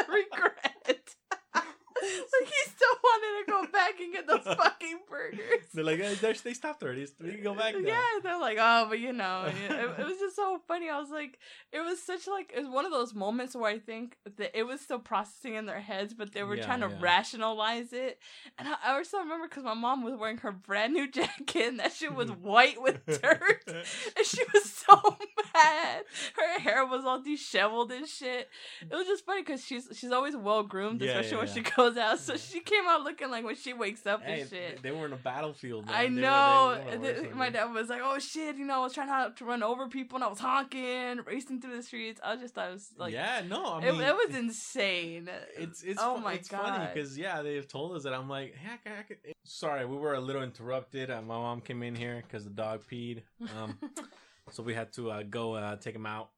regret. like he still wanted to go back and get those fucking burgers. They're like, "Eh, they're- they stopped already. We can go back now. Yeah, they're like, oh, but you know, it, it was just so funny. I was like, it was such like it was one of those moments where I think that it was still processing in their heads, but they were Yeah, trying to yeah. rationalize it. And I, I also remember because my mom was wearing her brand new jacket, and that shit was white with dirt, and she was so mad. Her hair was all disheveled and shit. It was just funny because she's she's always well groomed, Yeah, especially when she goes out. So she came out looking like when she wakes up Hey, and shit. they were in a battlefield. Bakersfield. I. They know. were then my dad was like, "Oh shit!" You know, I was trying not to run over people, and I was honking, racing through the streets. I just thought it was like, yeah, no, I it, mean, it was insane. It's it's oh my it's god. funny because yeah, they've told us that. I'm like, heck, I could. Sorry, we were a little interrupted. Uh, my mom came in here because the dog peed, um, so we had to uh, go uh, take him out.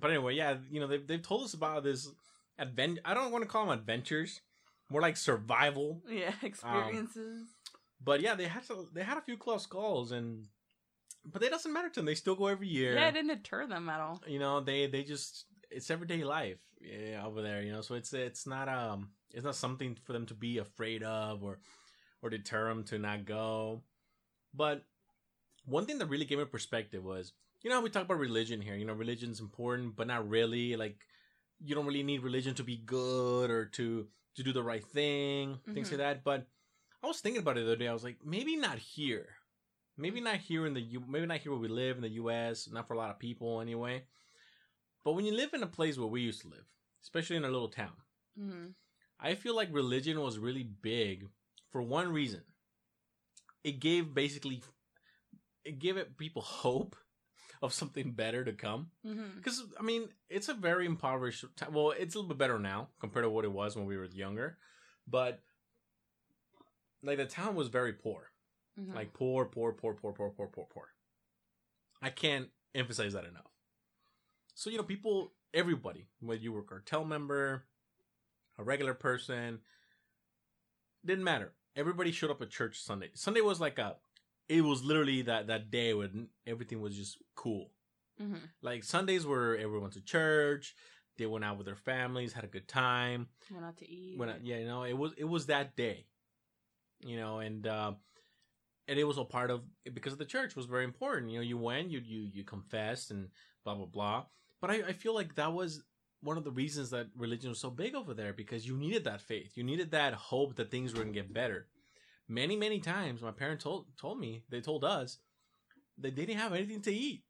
But anyway, yeah, you know they've they've told us about this advent. I don't want to call them adventures, more like survival. yeah, experiences. But yeah, they had to, they had a few close calls, and but it doesn't matter to them. They still go every year. yeah, it didn't deter them at all. you know they they just it's everyday life yeah, over there you know so it's it's not um it's not something for them to be afraid of or or deter them to not go but one thing that really gave me perspective was you know how we talk about religion here you know religion's important but not really like you don't really need religion to be good or to to do the right thing things Mhm. like that but i was thinking about it the other day i was like maybe not here maybe not here in the U. Maybe not here where we live in the U.S. Not for a lot of people anyway. But when you live in a place where we used to live, especially in a little town, hmm I feel like religion was really big for one reason. It gave basically, it gave it people hope of something better to come. Because I mean, it's a very impoverished. town. Well, it's a little bit better now compared to what it was when we were younger, but like the town was very poor hmm like poor, poor, poor, poor, poor, poor, poor, poor. I can't emphasize that enough. So you know, people, everybody, whether you were a cartel member, a regular person, didn't matter. Everybody showed up at church Sunday. Sunday was like a, it was literally that that day when everything was just cool. hmm Like Sundays were everyone went to church, they went out with their families, had a good time went out to eat. when I, yeah, you know, it was it was that day, you know, and uh, and it was a part of because the church was very important. You know, you went, you you you confessed, and blah blah blah. But I, I feel like that was one of the reasons that religion was so big over there because you needed that faith, you needed that hope that things were gonna get better. Many many times, my parents told told me they told us that they didn't have anything to eat.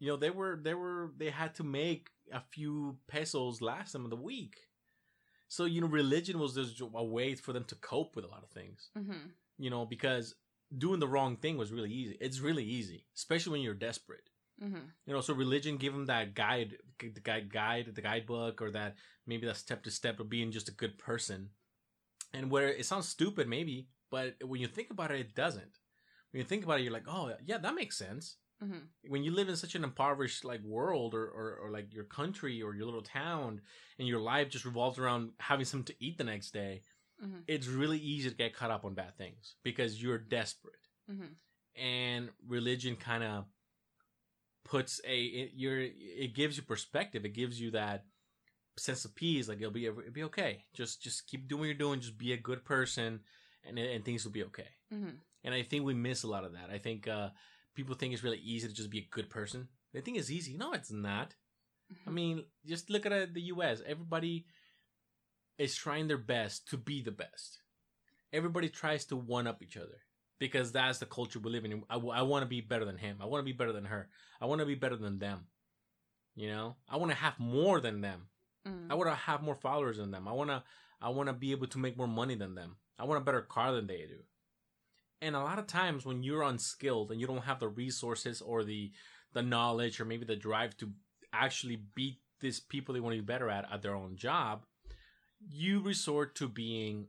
You know, they were they were they had to make a few pesos last them of the week. So you know, religion was just a way for them to cope with a lot of things. hmm You know, because doing the wrong thing was really easy. It's really easy, especially when you're desperate. hmm You know, so religion gave them that guide, the guide, guide, the guidebook, or that maybe that step to step of being just a good person. And where it sounds stupid, maybe, but when you think about it, it doesn't. When you think about it, you're like, oh yeah, that makes sense. hmm When you live in such an impoverished like world, or, or or like your country or your little town, and your life just revolves around having something to eat the next day, hmm it's really easy to get caught up on bad things because you're desperate. Hmm and religion kind of puts a it, you're it gives you perspective. It gives you that sense of peace like it'll be it'll be okay. Just just keep doing what you're doing. Just be a good person and and things will be okay hmm and i think we miss a lot of that i think uh people think it's really easy to just be a good person they think it's easy no it's not I mean, just look at uh, the U.S. Everybody is trying their best to be the best. Everybody tries to one up each other because that's the culture we live in. I, want to be better than him. I want to be better than her. I want to be better than them. You know, I want to have more than them. Mm. I want to have more followers than them. I want to. I want to be able to make more money than them. I want a better car than they do. And a lot of times when you're unskilled and you don't have the resources or the the knowledge or maybe the drive to actually beat these people they want to be better at at their own job, you resort to being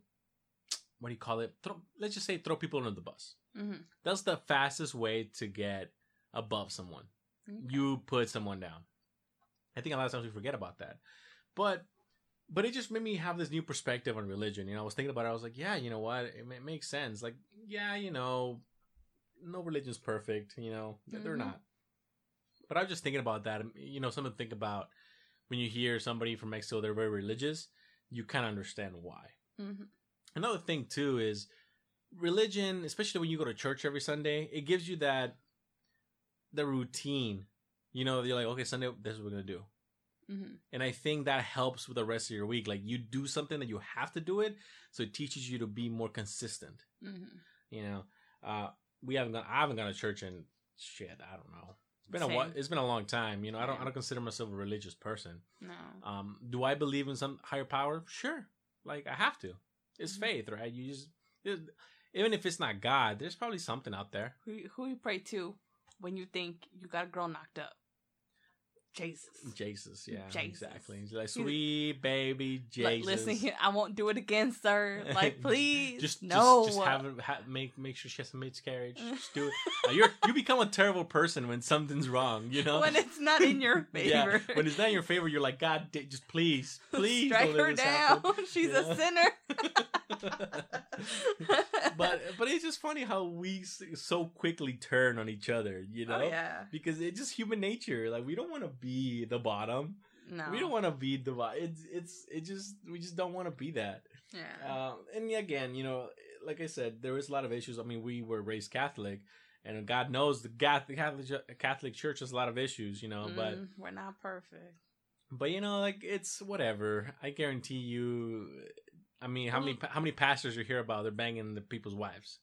what do you call it? Throw, let's just say throw people under the bus. hmm That's the fastest way to get above someone. You put someone down. I think a lot of times we forget about that. But but it just made me have this new perspective on religion. You know, I was thinking about it. I was like, yeah, you know what? It, ma- makes sense. Like, yeah, you know, no religion's perfect. You know, Th- they're not. But I was just thinking about that. You know, something to think about when you hear somebody from Mexico, they're very religious. You kind of understand why. hmm Another thing too is religion, especially when you go to church every Sunday, it gives you that the routine. You know, you're like, okay, Sunday, this is what we're gonna do. Hmm And I think that helps with the rest of your week. Like you do something that you have to do it, so it teaches you to be more consistent. hmm You know, uh, we haven't gone. I haven't gone to church in shit. I don't know. It's been a while. It's been a long time. You know, I don't. Yeah. I don't consider myself a religious person. No. Um, do I believe in some higher power? Sure. Like I have to. It's Mhm. faith, right? You just it, even if it's not God, there's probably something out there. Who who you pray to when you think you got a girl knocked up? Jesus. Jesus, yeah, Jesus. exactly. He's like, sweet baby Jesus. Like, listen I won't do it again, sir. Like, please, just no. just, just have it ha- make make sure she has a miscarriage. Just do it. Uh, you're you become a terrible person when something's wrong. You know when it's not in your favor. yeah, when it's not in your favor, you're like, God, just please, please, strike her down. happen." She's Yeah. a sinner. but but it's just funny how we so quickly turn on each other. You know. oh yeah, Because it's just human nature. Like we don't want to be the bottom. no, We don't want to be the bottom. It's it's it just we just don't want to be that. Yeah, Um, and again, you know, like I said, there was a lot of issues. I mean, we were raised Catholic, and God knows the Catholic Catholic, Church has a lot of issues, you know. But Mm, we're not perfect. but you know, like it's whatever. I guarantee you. I mean, how many how many pastors you hear about they're banging the people's wives?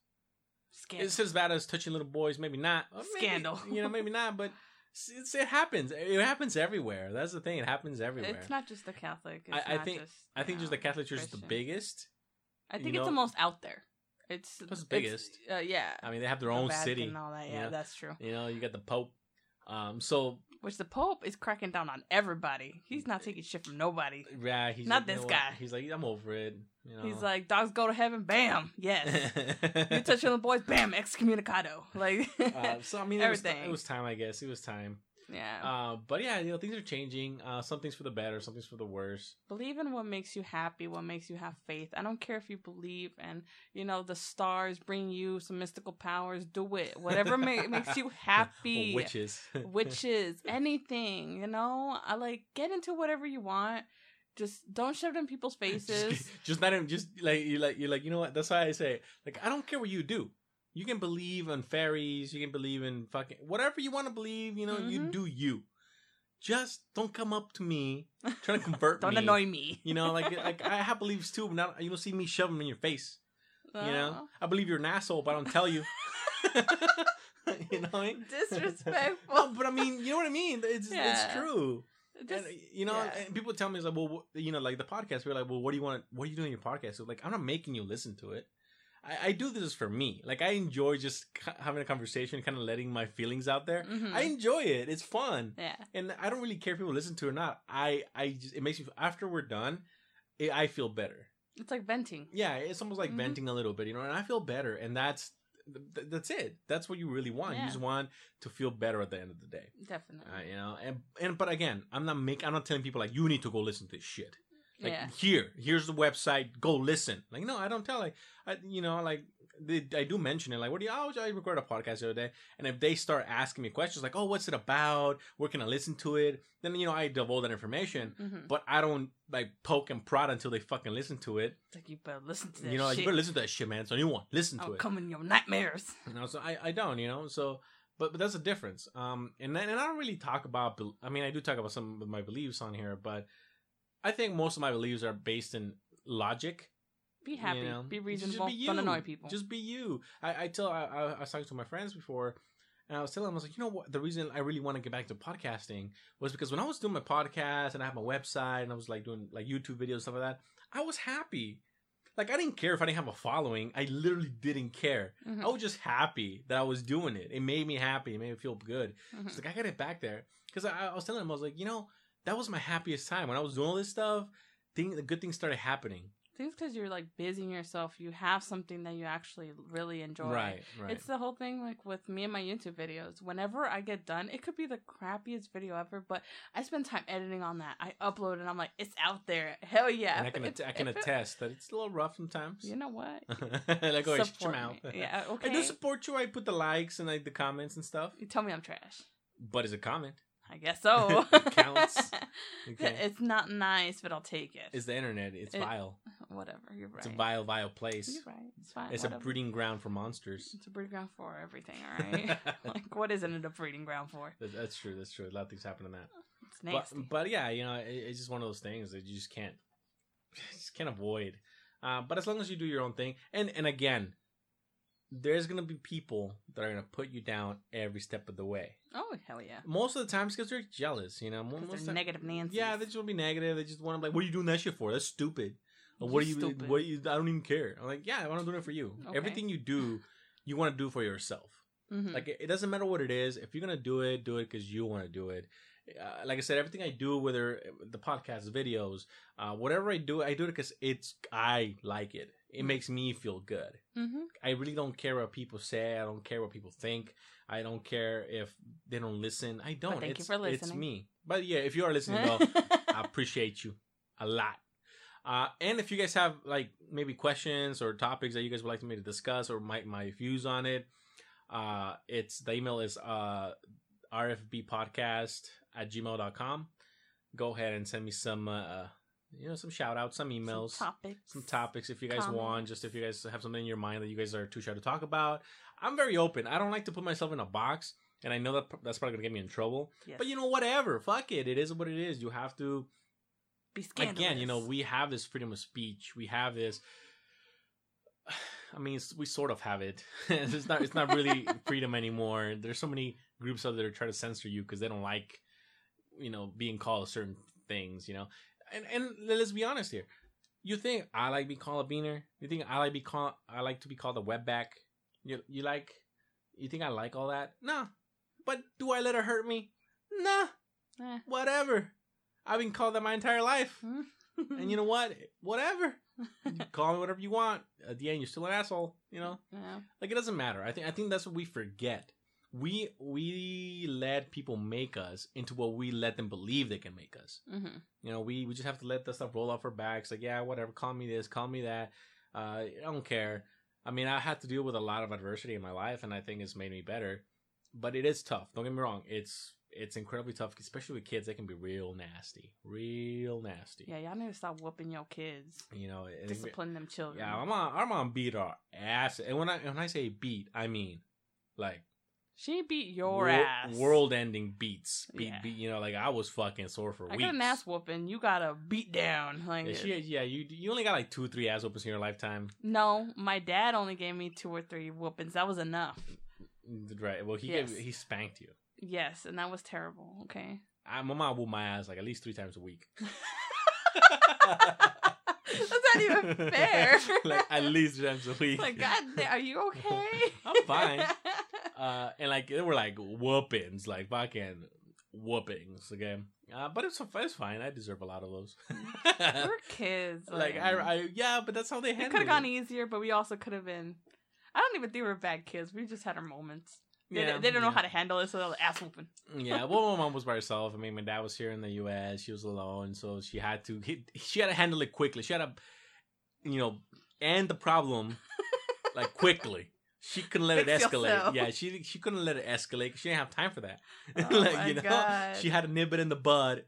Scandal. It's as bad as touching little boys. Maybe not. Maybe, Scandal. You know, maybe not. But it's, it happens. It happens everywhere. That's the thing. It happens everywhere. It's not just the Catholic. It's I- I not think- Just, I think just the Catholic Church is the biggest. I think it's know- the most out there. It's It's the biggest. Uh, yeah. I mean, they have their the own city. And all that. Yeah, you know? that's true. You know, you got the Pope. Um, so Which the Pope is cracking down on everybody. He's not taking shit from nobody. yeah, he's Not like, you this know what? guy. He's like, I'm over it. You know, He's like, dogs go to heaven. Bam. Yes. you touch on the boys. Bam. Excommunicado. Like. uh, so I mean, it was, Everything. it was time, I guess. It was time. Yeah. Uh, but yeah, you know, things are changing. Uh, some things for the better, some things for the worse. believe in what makes you happy. What makes you have faith. I don't care if you believe and you know the stars bring you some mystical powers. Do it. Whatever ma- makes you happy. Witches. witches, anything, you know? I like get into whatever you want. Just don't shove it in people's faces. Just, just not even just like you like you're like you know what that's why I say like I don't care what you do. You can believe in fairies. You can believe in fucking whatever you want to believe. You know, you Mhm. do you. Just don't come up to me trying to convert don't me. annoy me. You know, like like I have beliefs too, but not, you don't see me shove them in your face. You know, Oh, I believe you're an asshole, but I don't tell you. you know, what I mean? disrespectful. No, but I mean, you know what I mean. It's it's true. Just- and, you know, yeah. and people tell me, it's like, well, you know, like the podcast, we're like, well, what do you want? What are you doing in your podcast? So, like, I'm not making you listen to it. I, I do this for me. Like, I enjoy just c- having a conversation, kind of letting my feelings out there. Mhm. I enjoy it. It's fun, yeah. and I don't really care if people listen to it or not. I, I, just, it makes me after we're done, it, I feel better. It's like venting. Yeah, it's almost like Mhm. venting a little bit, you know, and I feel better, and that's th- that's it. That's what you really want. You just want to feel better at the end of the day. Definitely. Uh, you know, and and but again, I'm not making. I'm not telling people like you need to go listen to this shit. Like yeah. here, here's the website. Go listen. Like no, I don't tell. Like I, you know, like they, I do mention it. Like what do you? Oh, I recorded a podcast the other day, and if they start asking me questions like, oh, what's it about? Where can I listen to it? Then you know I divulge that information. Mhm. But I don't like poke and prod until they fucking listen to it. It's like you better listen to that you know, like, shit. you better listen to that shit, man. So you want listen to I'll it. come in your nightmares. You know, so I, I don't, you know, so but but that's a difference. Um, and then, and I don't really talk about. I mean, I do talk about some of my beliefs on here, but I think most of my beliefs are based in logic. Be happy. you know? Be Just reasonable. be Don't annoy people. Just be you. I, I tell. I, I, was talking to my friends before. And I was telling them, I was like, you know what? The reason I really want to get back to podcasting was because when I was doing my podcast and I have my website and I was like doing like YouTube videos stuff like that, I was happy. Like I didn't care if I didn't have a following. I literally didn't care. Mhm. I was just happy that I was doing it. It made me happy. It made me feel good. Mhm. It's like I got it back there because I, I was telling him I was like, you know, that was my happiest time when I was doing all this stuff. Thing, the good things started happening. I think it's because you're like busying yourself. You have something that you actually really enjoy. Right, right. It's the whole thing like with me and my YouTube videos. Whenever I get done, it could be the crappiest video ever, but I spend time editing on that. I upload and I'm like, it's out there. Hell yeah. and I can it- att- I can if it- attest that it's a little rough sometimes. You know what? like oh, shut your Support mouth. me. Yeah, I do support you. I put the likes and like the comments and stuff. You tell me I'm trash. But it's a comment. I guess so. It counts. Okay. It's not nice, but I'll take it. It's the internet. It's It- vile. Whatever. You're right. It's a vile, vile place. You're right. It's fine. It's whatever. a breeding ground for monsters. It's a breeding ground for everything. All right. like, what isn't it a breeding ground for? That's true. That's true. A lot of things happen in that. It's But, but yeah, you know, it, it's just one of those things that you just can't, just can't avoid. Uh, but as long as you do your own thing, and and again, there's gonna be people that are gonna put you down every step of the way. oh hell yeah. Most of the times because they're jealous, you know. Most they're the- negative Nancy. Yeah, they just want to be negative. They just want to be like, "What are you doing that shit for? That's stupid." What are you? stupid. What do you? I don't even care. I'm like, yeah, I want to do it for you. Okay. Everything you do, you want to do for yourself. Mhm. Like it, it doesn't matter what it is. If you're gonna do it, do it because you want to do it. Uh, like I said, everything I do, whether the podcast, videos, uh, whatever I do, I do it because it's I like it. It makes me feel good. Mhm. I really don't care what people say. I don't care what people think. I don't care if they don't listen. I don't. thank you it's, for It's me. But yeah, if you are listening, though, I appreciate you a lot. Uh, and if you guys have like maybe questions or topics that you guys would like me to discuss or my my views on it, uh, it's the email is uh, rfbpodcast at gmail.com. Go ahead and send me some uh, you know some shout outs, some emails, Some topics. some topics if you guys Comments. want. Just if you guys have something in your mind that you guys are too shy to talk about. I'm very open. I don't like to put myself in a box, and I know that that's probably gonna get me in trouble. Yes. But you know, whatever. Fuck it. It is what it is. You have to be scandalous. again, you know, we have this freedom of speech. We have this. I mean, it's- we sort of have it. it's not. It's not really freedom anymore. There's so many groups out there that try to censor you because they don't like, you know, being called certain things. You know, and and let's be honest here. You think I like be called a beaner? You think I like be called? I like to be called a wetback? You you like? You think I like all that? Nah. But do I let it hurt me? Nah. Eh. Whatever. I've been called that my entire life. And you know what? Whatever. You call me whatever you want. At the end, you're still an asshole. You know, yeah. like it doesn't matter. I think I think that's what we forget. We we let people make us into what we let them believe they can make us. hmm You know, we we just have to let the stuff roll off our backs. Like, yeah, whatever. Call me this. Call me that. Uh, I don't care. I mean, I had to deal with a lot of adversity in my life, and I think it's made me better. But it is tough. Don't get me wrong. It's it's incredibly tough, especially with kids. They can be real nasty, real nasty. Yeah, y'all need to stop whooping your kids. You know, Discipline them children. yeah, our mom, our mom beat our ass, and when I when I say beat, I mean like She beat your wor- ass. world-ending beats. Beat, Yeah. beat, you know, like I was fucking sore for I weeks. got an ass whooping. You got a beat down. Like Yeah, she, yeah, you you only got like two, or three ass whoopings in your lifetime, no, my dad only gave me two or three whoopings. That was enough. Mm, right? Well, he Yes. gave, he spanked you. Yes, and that was terrible. Okay. I, my mom whooped my ass like at least three times a week. That's not even fair. like at least three times a week. like, God, are you okay? I'm fine. Uh, and like they were like whoopings, like fucking whoopings. Okay, uh, but it's it's fine. I deserve a lot of those. We're kids. like I, I, yeah, but that's how they it could have gone easier, but we also could have been. I don't even think we're bad kids. We just had our moments. They, Yeah, they don't know yeah. how to handle it, so they're ass whooping. yeah, well, my mom was by herself. I mean, my dad was here in the U.S. She was alone, so she had to. He, she had to handle it quickly. She had to, you know, end the problem like quickly. She couldn't let it escalate. yourself. Yeah, she she couldn't let it escalate. 'cause She didn't have time for that. Oh like my you know, God. she had to nip it in the bud.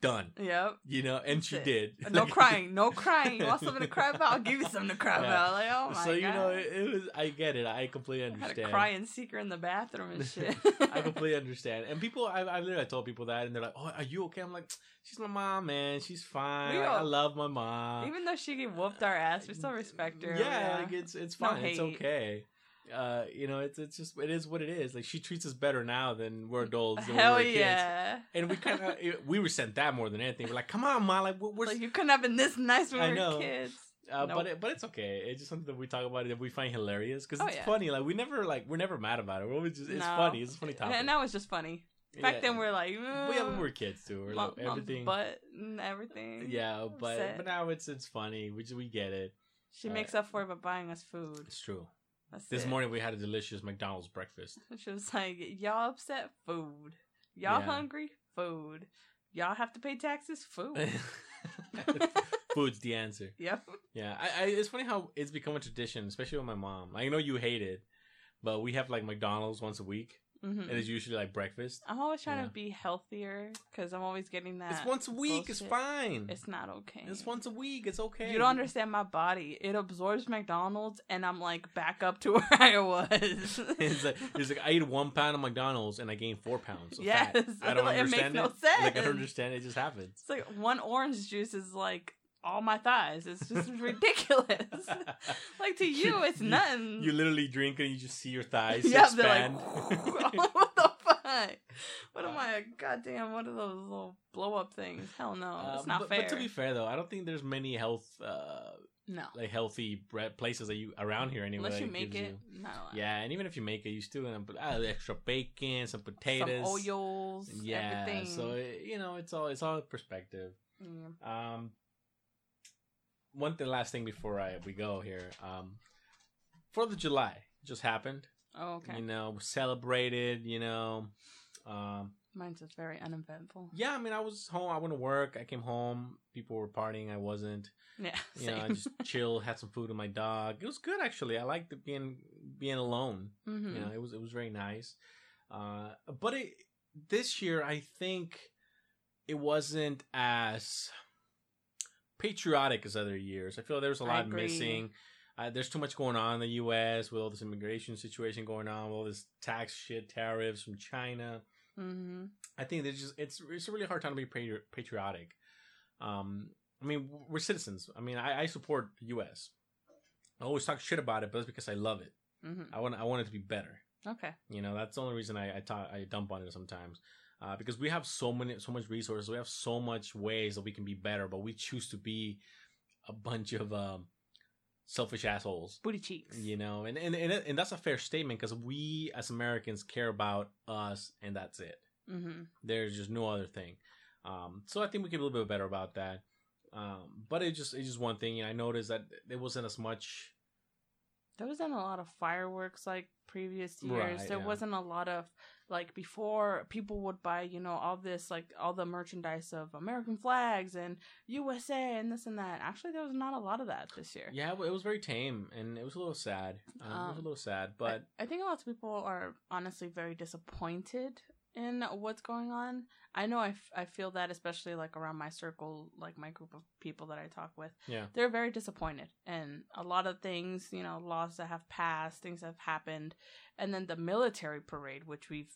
Done. Yep. You know, and she it. did. No Like- crying. No crying. You want something to cry about? I'll give you something to cry Yeah. about. Like, oh my so you God. know, it, it was. I get it. I completely I had understand. to cry in secret in the bathroom and shit. I completely understand. And people, I, I literally told people that, and they're like, "Oh, are you okay?" I'm like, "She's my mom, man. She's fine. All- I love my mom." Even though she get whooped uh, our ass, we still respect her. Yeah, like it's it's No fine. it's okay. Uh, you know, it's it's just it is what it is. Like she treats us better now than we're adults. Than Hell we were kids. And we kind of we resent that more than anything. We're like, come on, ma, like we're, we're Like you couldn't have been this nice when we were kids. Uh, Nope. But it, but it's okay. It's just something that we talk about that we find hilarious because Oh, it's yeah. funny. Like we never like we're never mad about it. We're always just it's No. funny. It's a funny topic. And that was just funny. Back Yeah. then we are like, yeah, when we "Uh, were kids too. We're mom- like, everything. but everything. Yeah, but but now it's it's funny. We just, we get it. She Uh, makes up for it by buying us food. It's true. That's This it. morning we had a delicious McDonald's breakfast. She was like, y'all upset? Food. Y'all Yeah. hungry? Food. Y'all have to pay taxes? Food. Food's the answer. yep. Yeah, I, I it's funny how it's become a tradition, especially with my mom. I know you hate it, but we have like McDonald's once a week, hmm and it's usually like breakfast. I'm always trying Yeah. to be healthier because I'm always getting that. It's once a week. It's fine. It's not okay. It's once a week. It's okay. You don't understand my body. It absorbs McDonald's, and I'm like back up to where I was. it's like it's like I eat one pound of McDonald's and I gain four pounds. Of Yes, fat. I don't it makes understand no sense. Like I don't understand. It just happens. It's like one orange juice is like all my thighs. It's just ridiculous. like to you, it's You- nothing. You literally drink and you just see your thighs yeah, expand. like, what the fuck? What am I? Goddamn! What are those little blow up things? Hell no, Uh, it's not but, fair. But to be fair, though, I don't think there's many health, uh, no, like healthy places that you around here anyway. unless you make it. you-. Yeah, and even if you make it, you still gonna put uh, extra bacon, some potatoes, Some oils. yeah. Everything. So it, you know, it's all it's all perspective. Yeah. Um, one thing, last thing before I we go here. Um, Fourth of July just happened. Oh, okay. You know, celebrated. You know, um, Mine's just very uneventful. yeah. I mean, I was home. I went to work. I came home. People were partying. I wasn't. Yeah. You know, I just chilled. Had some food with my dog. It was good actually. I liked being being alone. Mhm. You know, it was it was very nice. Uh, but it this year, I think it wasn't as patriotic as other years. I feel there was a lot missing. Uh, there's too much going on in the U.S. with all this immigration situation going on, with all this tax shit, tariffs from China. Mhm. I think there's just it's it's a really hard time to be patri- patriotic. Um, I mean, we're citizens. I mean, I, I support the U.S. I always talk shit about it, but it's because I love it. Mhm. I want I want it to be better. Okay. You know, that's the only reason I I, talk, I dump on it sometimes. Uh, because we have so many, so much resources, we have so much ways that we can be better, but we choose to be a bunch of um, selfish assholes. Booty cheeks. You know, and and and, and that's a fair statement because we as Americans care about us, and that's it. Mm-hmm. There's just no other thing. Um, so I think we can be a little bit better about that. Um, but it just it's just one thing. And I noticed that there wasn't as much. There wasn't a lot of fireworks like previous years. Right, there yeah. wasn't a lot of like before people would buy, you know, all this like all the merchandise of American flags and USA and this and that. Actually, there was not a lot of that this year. Yeah, it was very tame, and it was a little sad. Um, it was a Um, little sad, but I, I think a lot of people are honestly very disappointed in what's going on. I know I, f- I feel that especially like around my circle, like my group of people that I talk with. yeah. they're very disappointed and a lot of things you know laws that have passed things have happened and then the military parade which we've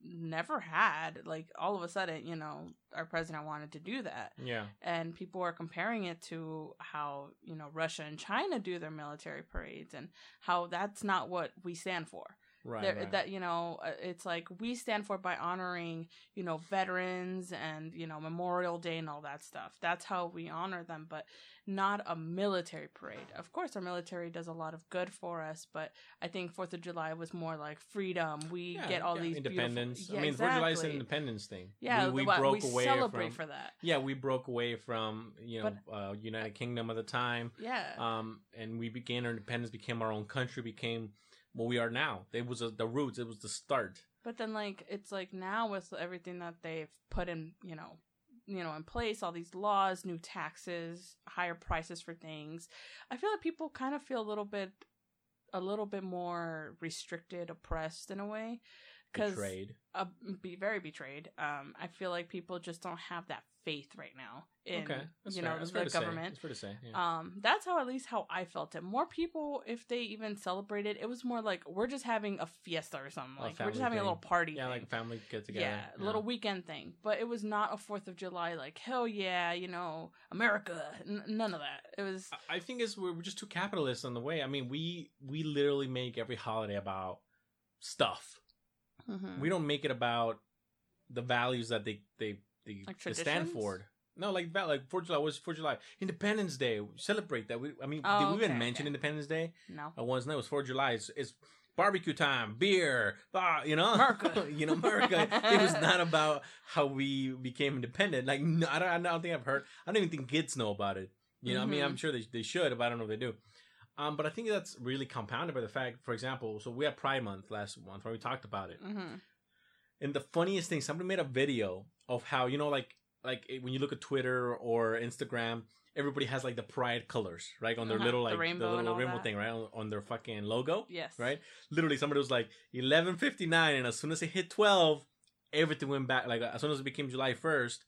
never had like all of a sudden you know our president wanted to do that Yeah. and people are comparing it to how you know russia and china do their military parades and how that's not what we stand for Right. right. that you know uh, it's like we stand for by honoring you know veterans and you know memorial day and all that stuff that's how we honor them but not a military parade of course our military does a lot of good for us but i think fourth of july was more like freedom we Yeah, get all yeah, these independence. beautiful, I yeah, mean, Fourth of July is an independence thing. yeah we, we what- broke we away celebrate from. for that Yeah, we broke away from you know uh, United Kingdom at the time, yeah um, and we began our independence, became our own country, became what we are now. It was uh the roots. It was the start. But then, like, it's like now with everything that they've put in, you know, you know, in place, all these laws, new taxes, higher prices for things. I feel like people kind of feel a little bit, a little bit more restricted, oppressed in a way, because Betrayed. uh, be very betrayed. Um, I feel like people just don't have that faith right now in, okay, that's you fair. know, that's the fair to Say. government. That's fair to say. Yeah. Um, that's how at least how I felt it. More people, if they even celebrated, it was more like we're just having a fiesta or something. Like we're just having a little party. yeah, thing. like family get together. yeah, a little weekend thing. But it was not a Fourth of July. Like hell yeah, you know, America. N- none of that. It was. I- think is we're just too capitalist on the way. I mean, we we literally make every holiday about stuff. Mhm. We don't make it about the values that they they they, Like traditions? for. No, like that, like Fourth July was Fourth July, Independence Day. Celebrate that. We, I mean, Oh, did we even okay, mention okay. Independence Day? no. Uh, once no, it was Fourth July. It's, it's barbecue time, beer, ah, you know, America. you know, America. it was not about how we became independent. Like, no, I don't, I don't think I've heard. I don't even think kids know about it. You know, I mean. I'm sure they they should, but I don't know if they do. Um, but I think that's really compounded by the fact, for example, so we had Pride Month last month where we talked about it. hmm And the funniest thing, somebody made a video of how you know, like, like when you look at Twitter or Instagram, everybody has like the pride colors, right, on their Uh-huh, little the like rainbow the little rainbow that. thing, right, on, on their fucking logo, Yes. right? Literally, somebody was like eleven fifty nine, and as soon as it hit twelve, everything went back. Like as soon as it became July first,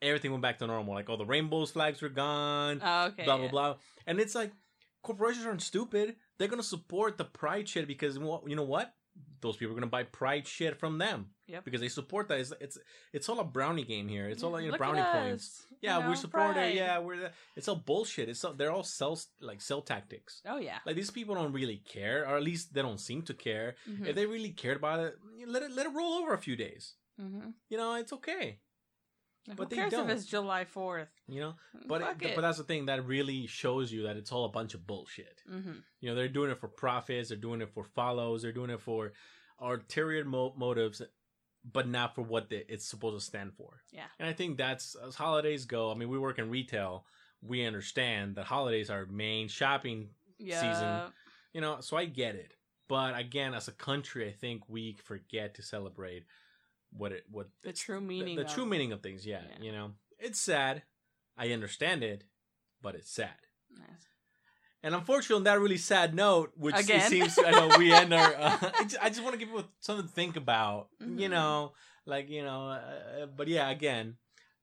everything went back to normal. Like all the rainbows flags were gone, Oh, okay. blah blah yeah. blah. And it's like corporations aren't stupid. They're gonna support the pride shit because you know what those people are gonna buy Pride shit from them Yep. because they support that. It's it's, it's all a brownie game here. It's all Yeah, you know, brownie points. us, you Yeah, know, we support Pride. it. Yeah, we're the, it's all bullshit. It's all, they're all sell like sell tactics. Oh yeah. Like these people don't really care, or at least they don't seem to care. Mhm. If they really cared about it, let it let it roll over a few days. Mm-hmm. You know, it's okay. But who they cares don't. if it's July Fourth? You know, but it, it. but that's the thing that really shows you that it's all a bunch of bullshit. mm-hmm. You know, they're doing it for profits, they're doing it for follows, they're doing it for ulterior mo- motives, but not for what the, it's supposed to stand for. Yeah. And I think that's as holidays go. I mean, we work in retail, we understand that holidays are main shopping Yeah. Season. you know so i get it but again as a country i think we forget to celebrate what it what The true meaning. the, of- true meaning of things yeah, Yeah. you know it's sad i understand it but it's sad Nice. and unfortunately on that really sad note which it Again. seems i know we end our uh, I just, just want to give people something to think about you Mhm. know like you know uh, but yeah again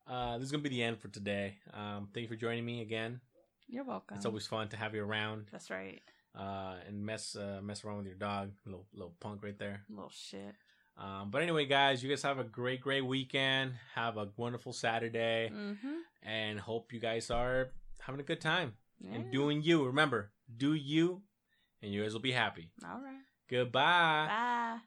uh, this is gonna be the end for today. Um, thank you for joining me again. You're welcome. It's always fun to have you around That's right. uh, and mess uh, mess around with your dog. Little little punk right there. Little shit. Um, but anyway, guys, you guys have a great great weekend. Have a wonderful Saturday, Mm-hmm. and hope you guys are having a good time Yeah. and doing you. Remember, do you, and you guys will be happy. All right. Goodbye. Bye.